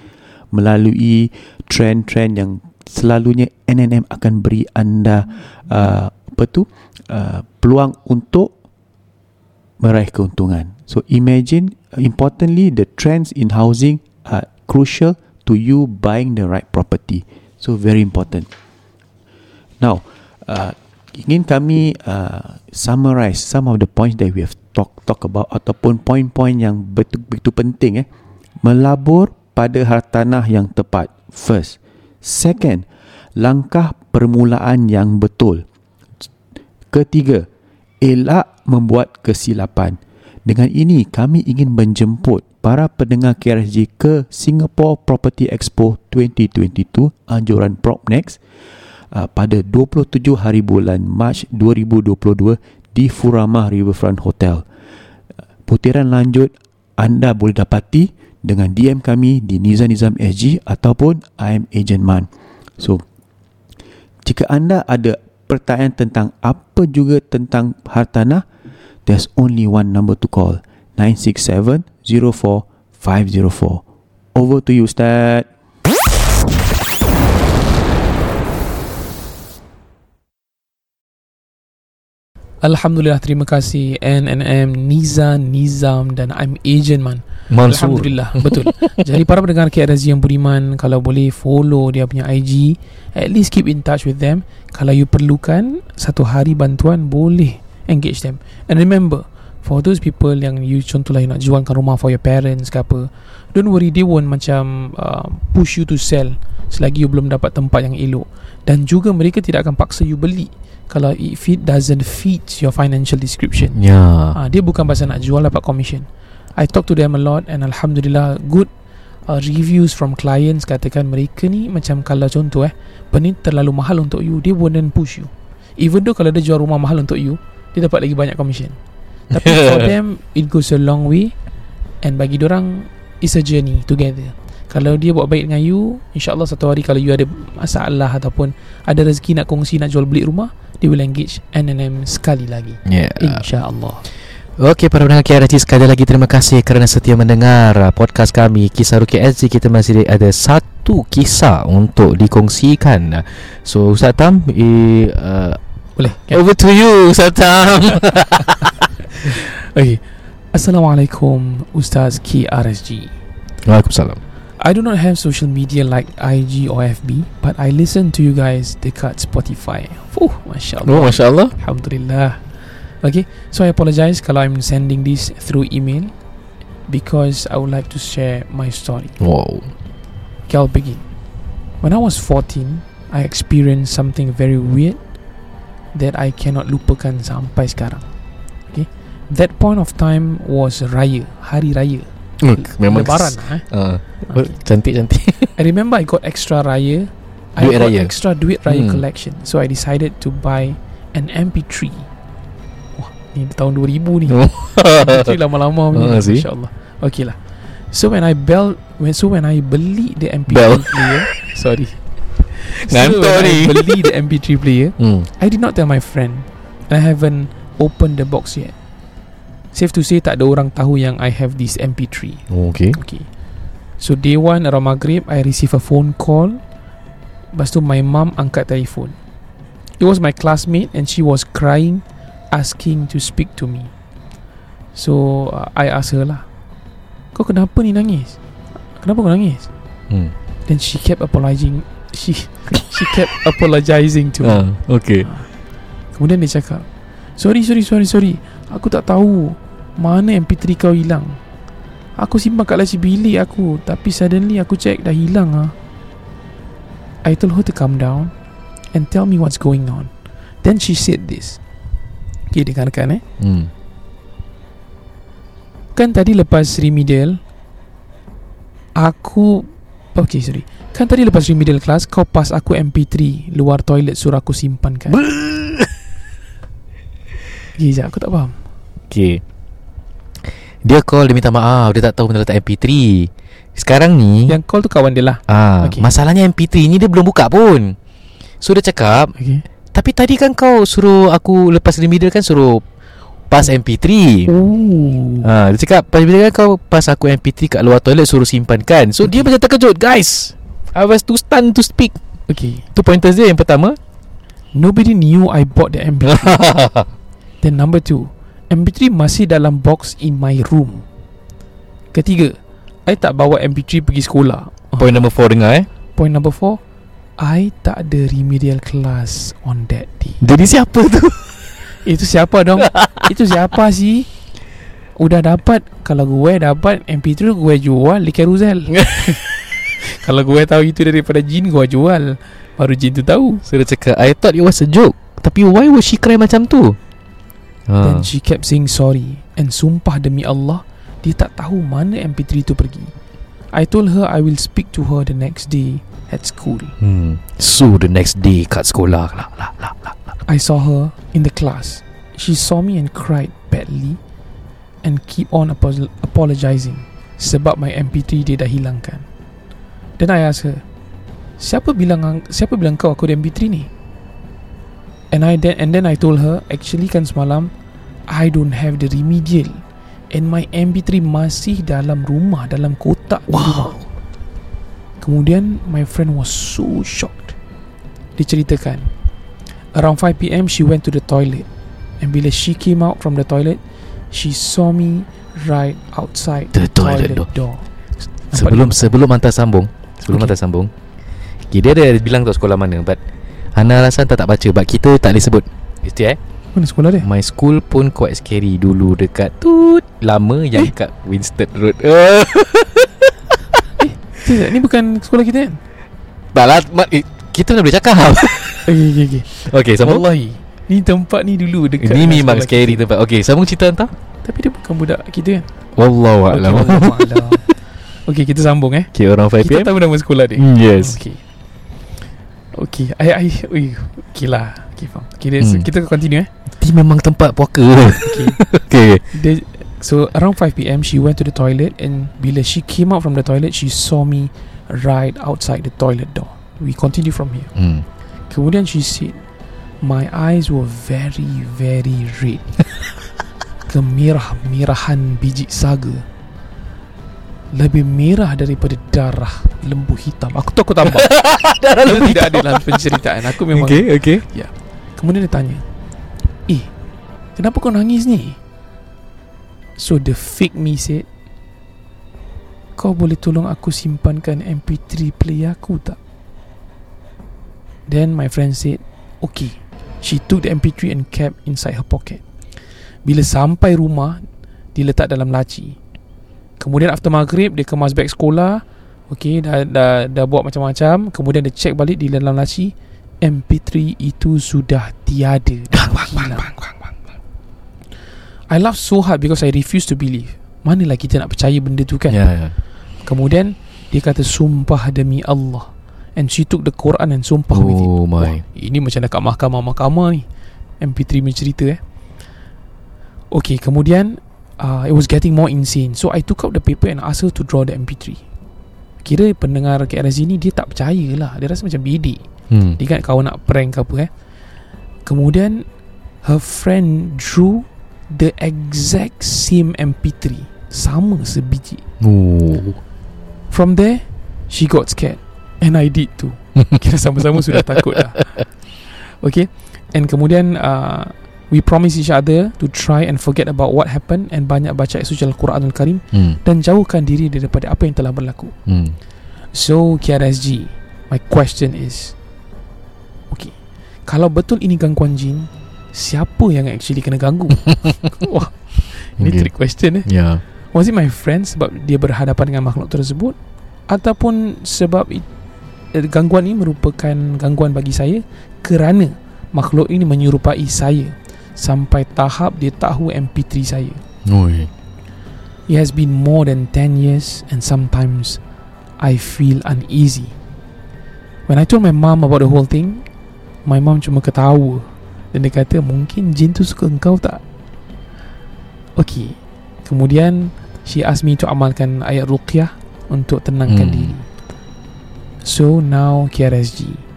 melalui trend-trend yang selalunya NNM akan beri anda uh, apa tu uh, peluang untuk meraih keuntungan. So imagine importantly the trends in housing uh, crucial to you buying the right property. So very important. Now, uh, ingin kami uh, summarize some of the points that we have talk talk about ataupun poin-poin yang betul betul penting eh. Melabur pada hartanah yang tepat. First. Second, langkah permulaan yang betul. Ketiga, elak membuat kesilapan. Dengan ini, kami ingin menjemput para pendengar KRSG ke Singapore Property Expo 2022 anjuran PropNext uh, pada 27 hari bulan Mac 2022 di Furama Riverfront Hotel. Putiran lanjut anda boleh dapati dengan DM kami di Nizam Nizam SG ataupun I'm Agent Man. So, jika anda ada pertanyaan tentang apa juga tentang hartanah, there's only one number to call. 967-04-504. Over to you, Ustaz. Alhamdulillah terima kasih NNM Niza Nizam dan I'm Agent Man. Mansur. Alhamdulillah betul. Jadi para pendengar KRZ yang beriman kalau boleh follow dia punya IG at least keep in touch with them. Kalau you perlukan satu hari bantuan boleh engage them. And remember for those people yang you contohlah you nak jualkan rumah for your parents ke apa don't worry they won't macam uh, push you to sell selagi you belum dapat tempat yang elok. Dan juga mereka tidak akan paksa you beli kalau if it doesn't fit your financial description. Ya. Ah, dia bukan pasal nak jual dapat commission. I talk to them a lot and alhamdulillah good uh, reviews from clients katakan mereka ni macam kalau contoh eh benda terlalu mahal untuk you dia wouldn't push you. Even though kalau dia jual rumah mahal untuk you dia dapat lagi banyak commission. Tapi for them it goes a long way and bagi orang it's a journey together. Kalau dia buat baik dengan you InsyaAllah satu hari Kalau you ada masalah Ataupun Ada rezeki nak kongsi Nak jual beli rumah They will engage NNM sekali lagi. Yeah. InsyaAllah. Okey para pendengar KRT sekali lagi terima kasih kerana setia mendengar uh, podcast kami Kisah Ruki SG kita masih ada satu kisah untuk dikongsikan. So Ustaz Tam eh, uh, Boleh Over to you Ustaz Tam. Okay Assalamualaikum Ustaz KRSG Waalaikumsalam I do not have social media like IG or FB But I listen to you guys dekat Spotify. Fuh, Masya Allah. Oh Masya Allah. Alhamdulillah. Okay, so I apologize kalau I'm sending this through email Because I would like to share my story. Wow. Okay, I'll begin. When I was 14 I experienced something very weird That I cannot lupakan sampai sekarang. Okay That point of time was Raya Hari Raya Memang Lebaran eh? uh, Okay. Cantik-cantik I remember I got extra raya. I Duit got raya? extra duit raya Hmm. collection. So I decided to buy an MP3. Wah, ni tahun 2000 ni. Oh. MP3 lama-lama punya. Ah? InsyaAllah. Okay lah. So when I bell when so when I beli the MP3 Bell. player, sorry. so Ngantuk when ni. I beli the MP3 player, hmm. I did not tell my friend. I haven't opened the box yet. Safe to say tak ada orang tahu yang I have this MP3. Okay. Okay. So day one around maghrib I receive a phone call. Lepas tu my mum angkat telefon. It was my classmate And she was crying Asking to speak to me. So uh, I ask her lah Kau kenapa ni nangis? Kenapa kau nangis? hmm. Then she kept apologizing. She she kept apologizing to me. Uh, Okay. Kemudian dia cakap Sorry sorry sorry sorry Aku tak tahu Mana MP3 kau hilang. Aku simpan kat laci bilik aku Tapi suddenly aku check dah hilang ah. I told her to calm down And tell me what's going on. Then she said this. Okay dengarkan eh. Hmm. Kan tadi lepas remedial Aku Okay sorry. Kan tadi lepas remedial class Kau pas aku MP3 Luar toilet suruh aku simpan kan Okay sekejap aku tak faham. Okay Dia call dia minta maaf. Dia tak tahu benda letak MP3 Sekarang ni Yang call tu kawan dia lah. Ah, Okay. Masalahnya MP3 ni dia belum buka pun. So dia cakap Okay Tapi tadi kan kau suruh aku Lepas remedial kan suruh Pas MP3 Oh. Ha, Dia cakap Pas remedial kan kau Pas aku MP3 kat luar toilet Suruh simpan kan. So dia macam terkejut Guys I was too stunned to speak. Okay Tu pointers dia yang pertama. Nobody knew I bought the MP3 Then number two MP3 masih dalam box in my room Ketiga I tak bawa MP3 pergi sekolah Point number 4 dengar eh Point number 4 I tak ada remedial class on that day Jadi siapa tu? Itu siapa dong? Itu siapa sih? Udah dapat Kalau gue dapat MP3 gue jual di carousel Kalau gue tahu itu daripada jin gue jual Baru jin tu tahu So cakap I thought it was a joke Tapi why was she cry macam tu? Then she kept saying sorry And sumpah demi Allah Dia tak tahu mana MP3 tu pergi I told her I will speak to her the next day At school hmm. So the next day kat sekolah lah, lah, lah, lah, lah. I saw her in the class She saw me and cried badly And keep on apo- apologizing Sebab my MP3 dia dah hilangkan Then I asked her Siapa bilang siapa bilang kau aku ada MP3 ni? And I then and then I told her actually kan semalam I don't have the remedial and my MP3 masih dalam rumah dalam kotak di rumah. Kemudian my friend was so shocked. Dia ceritakan Around 5 pm she went to the toilet And bila she came out from the toilet She saw me right outside The toilet door. door. Sebelum sebelum hantar sambung Sebelum Okay. hantar sambung okay, Dia ada bilang tu sekolah mana But Hana alasan tak tak baca. But kita tak boleh sebut. Mesti eh? Mana sekolah dia? My school pun quite scary Dulu dekat Tut Lama yang Eh? dekat Winston Road. Tidak, ni bukan sekolah kita kan? Tak lah ma- eh, Kita dah boleh cakap. Okay, okay, okay. Okay sambung. Wallahi Ni tempat ni dulu dekat Ini memang scary kita. tempat. Okay sambung cerita entah Tapi dia bukan budak kita kan? Wallahu Okay, a'lam. Wallahualam. Okay kita sambung eh? Okay orang 5 Kita tahu nama sekolah dia. Mm, Yes. Okay Okay I, I, ui, Okay lah. Okay faham. Okay, dia, Hmm. Kita continue eh. Ini memang tempat puaka. Okay Okay dia, So around 5pm She went to the toilet And bila she came out from the toilet She saw me Right outside the toilet door. We continue from here. Hmm. Kemudian she said My eyes were very very red. Kemerah-merahan biji saga Lebih merah daripada darah lembu hitam. Aku tu aku tambah. Darah lembu tidak ada dalam penceritaan. Aku memang Okay okay. Kemudian dia tanya Eh Kenapa kau nangis ni? So the fake me said Kau boleh tolong aku simpankan MP3 player aku tak? Then my friend said Okay. She took the MP3 and kept inside her pocket. Bila sampai rumah Dia letak dalam laci Kemudian after maghrib Dia kemas beg sekolah. Okay dah, dah, dah buat macam-macam. Kemudian dia check balik di dalam laci MP3 itu sudah tiada. Dah hilang. I laughed so hard because I refuse to believe. Manalah kita nak percaya benda tu kan? Ya ya. Kemudian Dia kata sumpah demi Allah. And she took the Quran and sumpah with it. Oh my. Wah, Ini macam dekat mahkamah-mahkamah ni. MP3 punya cerita eh. Okay kemudian uh, It was getting more insane. So I took out the paper and asked her to draw the MP3 Kira pendengar KRZ ni Dia tak percaya lah. Dia rasa macam bedek hmm. Dia kan kawan nak prank ke apa eh. Kemudian Her friend drew The exact same MP3 Sama sebiji. Oh. From there She got scared. And I did too. Kita sama-sama sudah takut dah Okay. And kemudian uh, We promise each other To try and forget about what happened And banyak baca suci Al-Quran Al-Karim hmm. Dan jauhkan diri daripada apa yang telah berlaku Hmm. So KRSG My question is Okay Kalau betul ini gangguan jin Siapa yang actually kena ganggu Wah Ini Okay. trick question eh Ya Was it my friend Sebab dia berhadapan dengan makhluk tersebut Ataupun sebab it, eh, Gangguan ini merupakan Gangguan bagi saya Kerana Makhluk ini menyerupai saya Sampai tahap dia tahu MP3 saya Oi. It has been more than 10 years and sometimes I feel uneasy. When I told my mom about the whole thing, my mom cuma ketawa dan dia kata mungkin jin tu suka engkau tak? Okay. Kemudian she asked me to amalkan ayat ruqyah untuk tenangkan Hmm. diri. So now KRSG.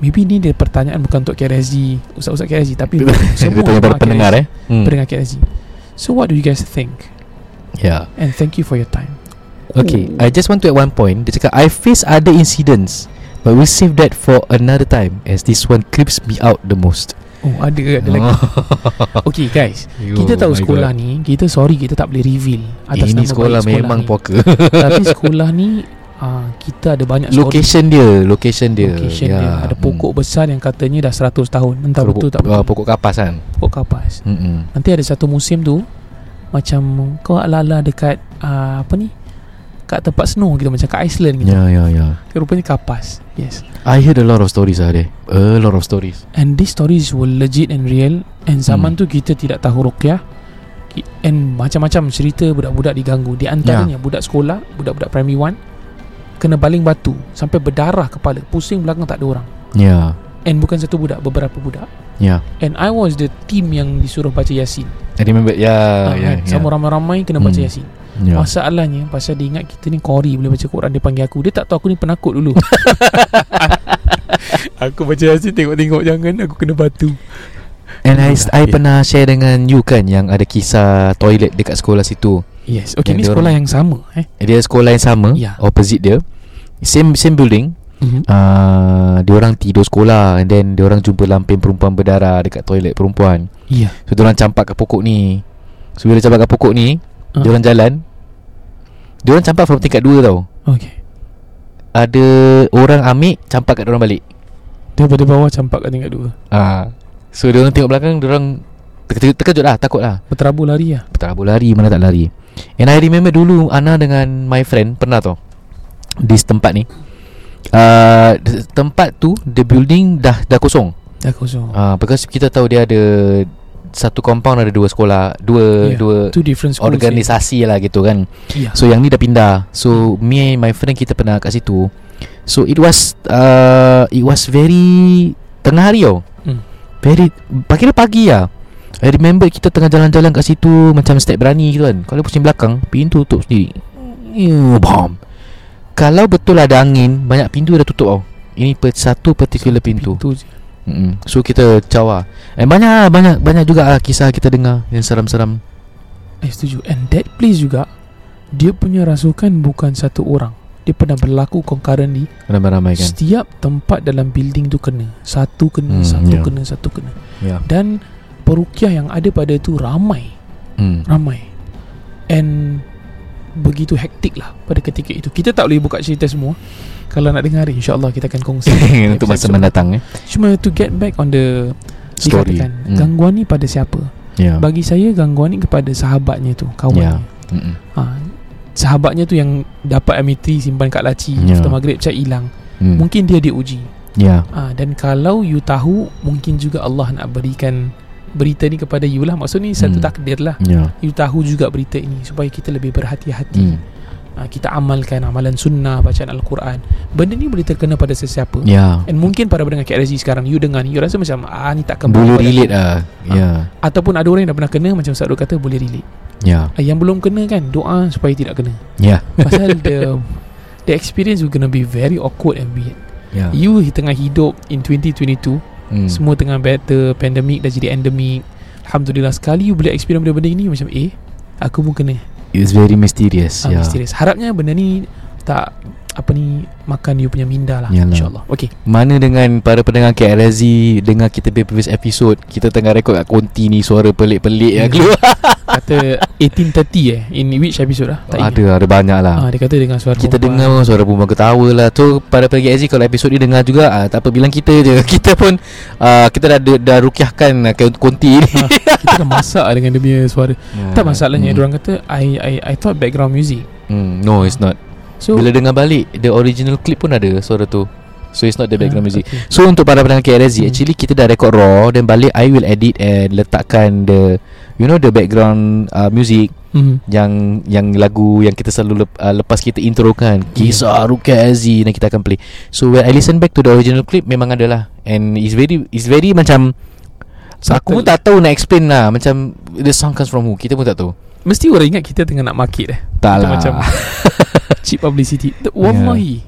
Maybe ni dia pertanyaan bukan untuk KRSG, ustaz-ustaz KRSG tapi semua jemaah pendengar eh hmm. Pendengar KRSG. So what do you guys think? Ya And thank you for your time. Okay I just want to at one point Dia cakap I face other incidents But we'll save that for another time As this one creeps me out the most Oh ada ada lagi Okay guys Yo, Kita tahu sekolah God. ni Kita sorry kita tak boleh reveal Atas Ini nama sekolah baik memang ni. poker Tapi sekolah ni uh, Kita ada banyak story Location dia Location dia. Location Ya. dia Ada pokok besar yang katanya dah 100 tahun. Entah Hmm. betul tak Ah, betul Pokok kapas kan? Pokok kapas. Mm-mm. Nanti ada satu musim tu Macam Kau ala-ala dekat uh, Apa ni? Kat tempat snow gitu Macam kat Iceland gitu. Ya ya ya. Rupanya kapas. Yes. I heard a lot of stories lah there A lot of stories. And these stories were legit and real. And zaman Hmm. tu kita tidak tahu ruqyah. Ki- And macam-macam cerita budak-budak diganggu. Di antaranya budak sekolah Budak-budak primary one Kena baling batu Sampai berdarah kepala. Pusing belakang tak ada orang. Ya. And bukan satu budak Beberapa budak. Ya. And I was the team yang disuruh baca Yasin. I remember Ya Ah, ya kan? Sama ramai-ramai kena baca Hmm. Yasin. Ya. Masalahnya Pasal dia ingat kita ni Kori boleh baca Quran Dia panggil aku. Dia tak tahu aku ni penakut dulu. Aku baca Yasin Tengok-tengok jangan. Aku kena batu And I, I pernah share dengan you kan Yang ada kisah toilet dekat sekolah situ. Yes. Okay Yang ni dia sekolah yang sama eh? Dia sekolah yang sama Ya. Opposite dia. Same same building. Mm-hmm. uh, Dia orang tidur sekolah And then dia orang jumpa lampin perempuan berdarah Dekat toilet perempuan. Ya. So dia orang campak kat pokok ni. So bila campak kat pokok ni Ah. Dia orang jalan. Dia orang campak from tingkat 2 tau. Okay. Ada orang ambil Campak kat dia orang balik. Daripada bawah campak kat tingkat dua? Ah, So dia orang tengok belakang Dia orang terkejut, terkejut lah Takut lah. Berterabur lari lah. Berterabur lari Mana tak lari. And I remember dulu Ana dengan my friend Pernah tau? Di tempat ni. Uh, Tempat tu The building dah dah kosong. Dah kosong. Uh, Because kita tahu dia ada Satu compound ada dua sekolah Dua Yeah. Dua Two different schools organisasi lah gitu kan. Ya. So yang ni dah pindah. So me and my friend kita pernah kat situ. So it was uh, It was very Tengah hari tau. Hmm. Very Kira pagi lah. I remember kita tengah jalan-jalan kat situ Macam step berani gitu kan. Kalau pusing belakang Pintu tutup sendiri. Ew, Bam Kalau betul ada angin Banyak pintu dah tutup tau. Ini per, satu particular pintu, Pintu Mm-mm. So kita cawa. And banyak lah, banyak banyak juga lah kisah kita dengar Yang seram-seram. I setuju. And that place juga Dia punya rasukan bukan satu orang Dia pernah berlaku concurrently Ramai-ramai kan? Setiap tempat dalam building tu kena. Satu kena Hmm, Satu ya. kena Satu kena. Ya. Dan Perukiah yang ada pada tu ramai. Hmm. Ramai. And Begitu hektik lah Pada ketika itu. Kita tak boleh buka cerita semua. Kalau nak dengar InsyaAllah kita akan kongsi. Untuk masa episode mendatang eh Cuma to get back on the Story. Dikatakan Hmm. Gangguan ni pada siapa? Ya. Bagi saya gangguan ni kepada sahabatnya tu Kawannya Ya. Mm-mm. ha, Sahabatnya tu yang Dapat MIT simpan kat laci Ya. After maghrib cak hilang. Hmm. Mungkin dia diuji. Ya. Ha, Dan kalau you tahu Mungkin juga Allah nak berikan Berita ni kepada you lah. Maksud ni satu Hmm. takdir lah. Ya. You tahu juga berita ini Supaya kita lebih berhati-hati. Hmm. ha, Kita amalkan amalan sunnah Bacaan Al-Quran. Benda ni boleh terkena pada sesiapa. Ya. And mungkin para pendengar KRZ sekarang You dengar ni You rasa macam Ah ni takkan Boleh relate lah. Ya. Ataupun ada orang yang dah pernah kena Macam Ustaz kata Boleh relate Ya. Ah, Yang belum kena kan Doa supaya tidak kena. Ya. Pasal the The experience will gonna be very awkward and weird. Ya. You tengah hidup In 2022 hmm. Semua tengah better Pandemic dah jadi endemic. Alhamdulillah sekali You boleh experience benda-benda ini Macam eh Aku pun kena. It's very mysterious ah, Ya. Mysterious. Harapnya benda ni Tak Apa ni Makan you punya minda lah Yalah. InsyaAllah Okay Mana dengan para pendengar KRZ Dengar kita punya previous episode Kita tengah rekod kat konti ni Suara pelik-pelik yang Ya. keluar Kata 1830 eh In which episode lah Tak ingat. Ada ada banyak lah ah, Dia kata dengan suara Kita perempuan. dengar suara perempuan ketawa lah Tu para pendengar KRZ Kalau episod ni dengar juga ah, Tak apa bilang kita je Kita pun ah, Kita dah, dah, dah rukiahkan ah, konti ni Ah, Kita dah masak dengan dia punya suara Tak masalahnya hmm. hmm. Diorang kata I, I I thought background music hmm. No it's not So Bila dengar balik The original clip pun ada Suara tu. So it's not the background Ah, music. okay. So untuk para pendengar KRZ Hmm. Actually kita dah record raw Dan balik I will edit And letakkan the You know the background uh, music hmm. Yang Yang lagu Yang kita selalu lep, uh, Lepas kita intro kan. Kisah Rukia Aziz Dan kita akan play. So when I listen back to the original clip Memang ada lah. And it's very It's very macam Aku pun tak tahu nak explain lah. Macam The song comes from who? Kita pun tak tahu Mesti orang ingat kita tengah nak market eh. Tak Kita lah. macam Cheap publicity. The- Wallahi.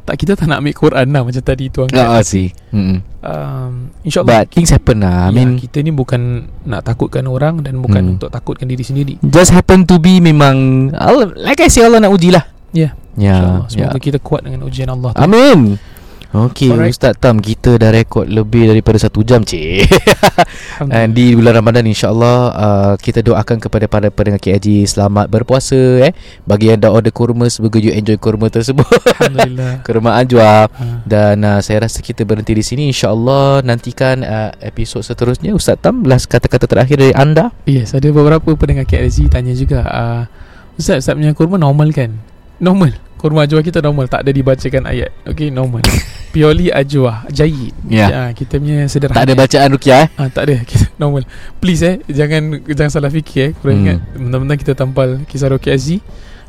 Tak kita tak nak ambil Quran lah Macam tadi tu angkat Ah, sih mm um, InsyaAllah But things happen lah. I ya, mean Kita ni bukan Nak takutkan orang Dan bukan Hmm. untuk takutkan diri sendiri. Just happen to be memang Allah, Like I say Allah nak uji lah. Ya. Ya InsyaAllah. Semoga ya. kita kuat dengan ujian Allah tu. Amin Okey Ustaz Tam Kita dah rekod lebih daripada satu jam cik. And Di bulan Ramadan insyaAllah uh, Kita doakan kepada para pendengar KIG Selamat berpuasa eh. Bagi yang dah order kurma Semoga you enjoy kurma tersebut. Alhamdulillah. Kurma Ajwa. Ha. Dan uh, saya rasa kita berhenti di sini. InsyaAllah Nantikan uh, episod seterusnya. Ustaz Tam Last kata-kata terakhir dari anda. Yes ada beberapa pendengar KIG Tanya juga uh, Ustaz, Ustaz punya kurma normal kan? Normal Kurma ajwa kita normal Tak ada dibacakan ayat. Okay normal. Purely ajwa Jayid yeah. ya, Kita punya sederhana. Tak ada bacaan rukiah eh? Ah, tak ada. Kita normal. Please eh Jangan jangan salah fikir eh. Kurang hmm. ingat. Benda-benda kita tampal Kisah Rocky Aziz.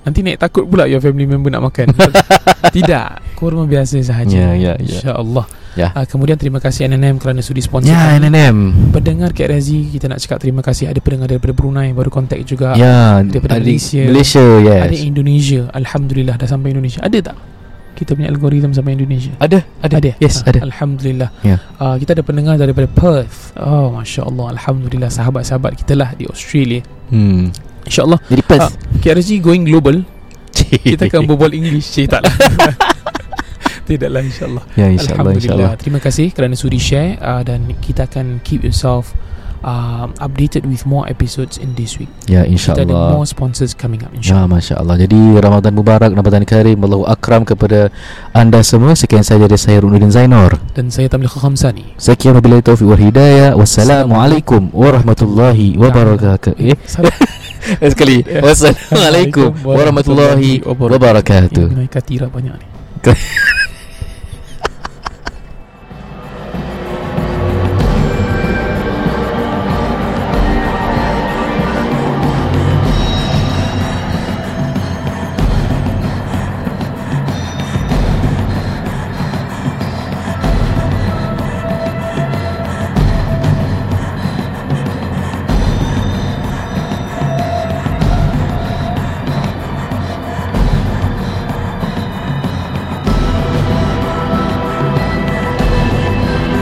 Nanti naik takut pula Your family member nak makan. Tidak. Kurma biasa sahaja. Ya ya ya. InsyaAllah ya. Uh, kemudian terima kasih NNM Kerana sudi sponsor Ya kami. NNM Pendengar Kak Razi Kita nak cakap terima kasih. Ada pendengar daripada Brunei Baru kontak juga. Ya Daripada Malaysia. Malaysia yes. Ada Indonesia. Alhamdulillah dah sampai Indonesia. Ada tak? Kita punya algoritma sampai Indonesia. Ada Ada, ada. Yes uh, ada. Alhamdulillah. Ya. uh, Kita ada pendengar daripada Perth. Oh Masya Allah Alhamdulillah Sahabat-sahabat kita lah Di Australia. Hmm. InsyaAllah. Jadi Perth. Uh, KRG going global. Kita akan berbual English. Cik tak lah Tidaklah insyaAllah. Ya insyaAllah Alhamdulillah. insya Terima kasih kerana sudi share uh, Dan kita akan keep yourself uh, Updated with more episodes in this week. Ya insyaAllah. Kita ada more sponsors coming up Ya insyaAllah. Masya Allah Jadi Ramadan Mubarak Ramadan Karim Allahu Akram kepada anda semua. Sekian saja dari saya Runuddin Zainor Dan saya Tamliq Khamsani. Sekian wabillahi taufiq wal hidayah. Wassalamualaikum warahmatullahi wabarakatuh. Eh Sekali Wassalamualaikum warahmatullahi wabarakatuh. Katira banyak ni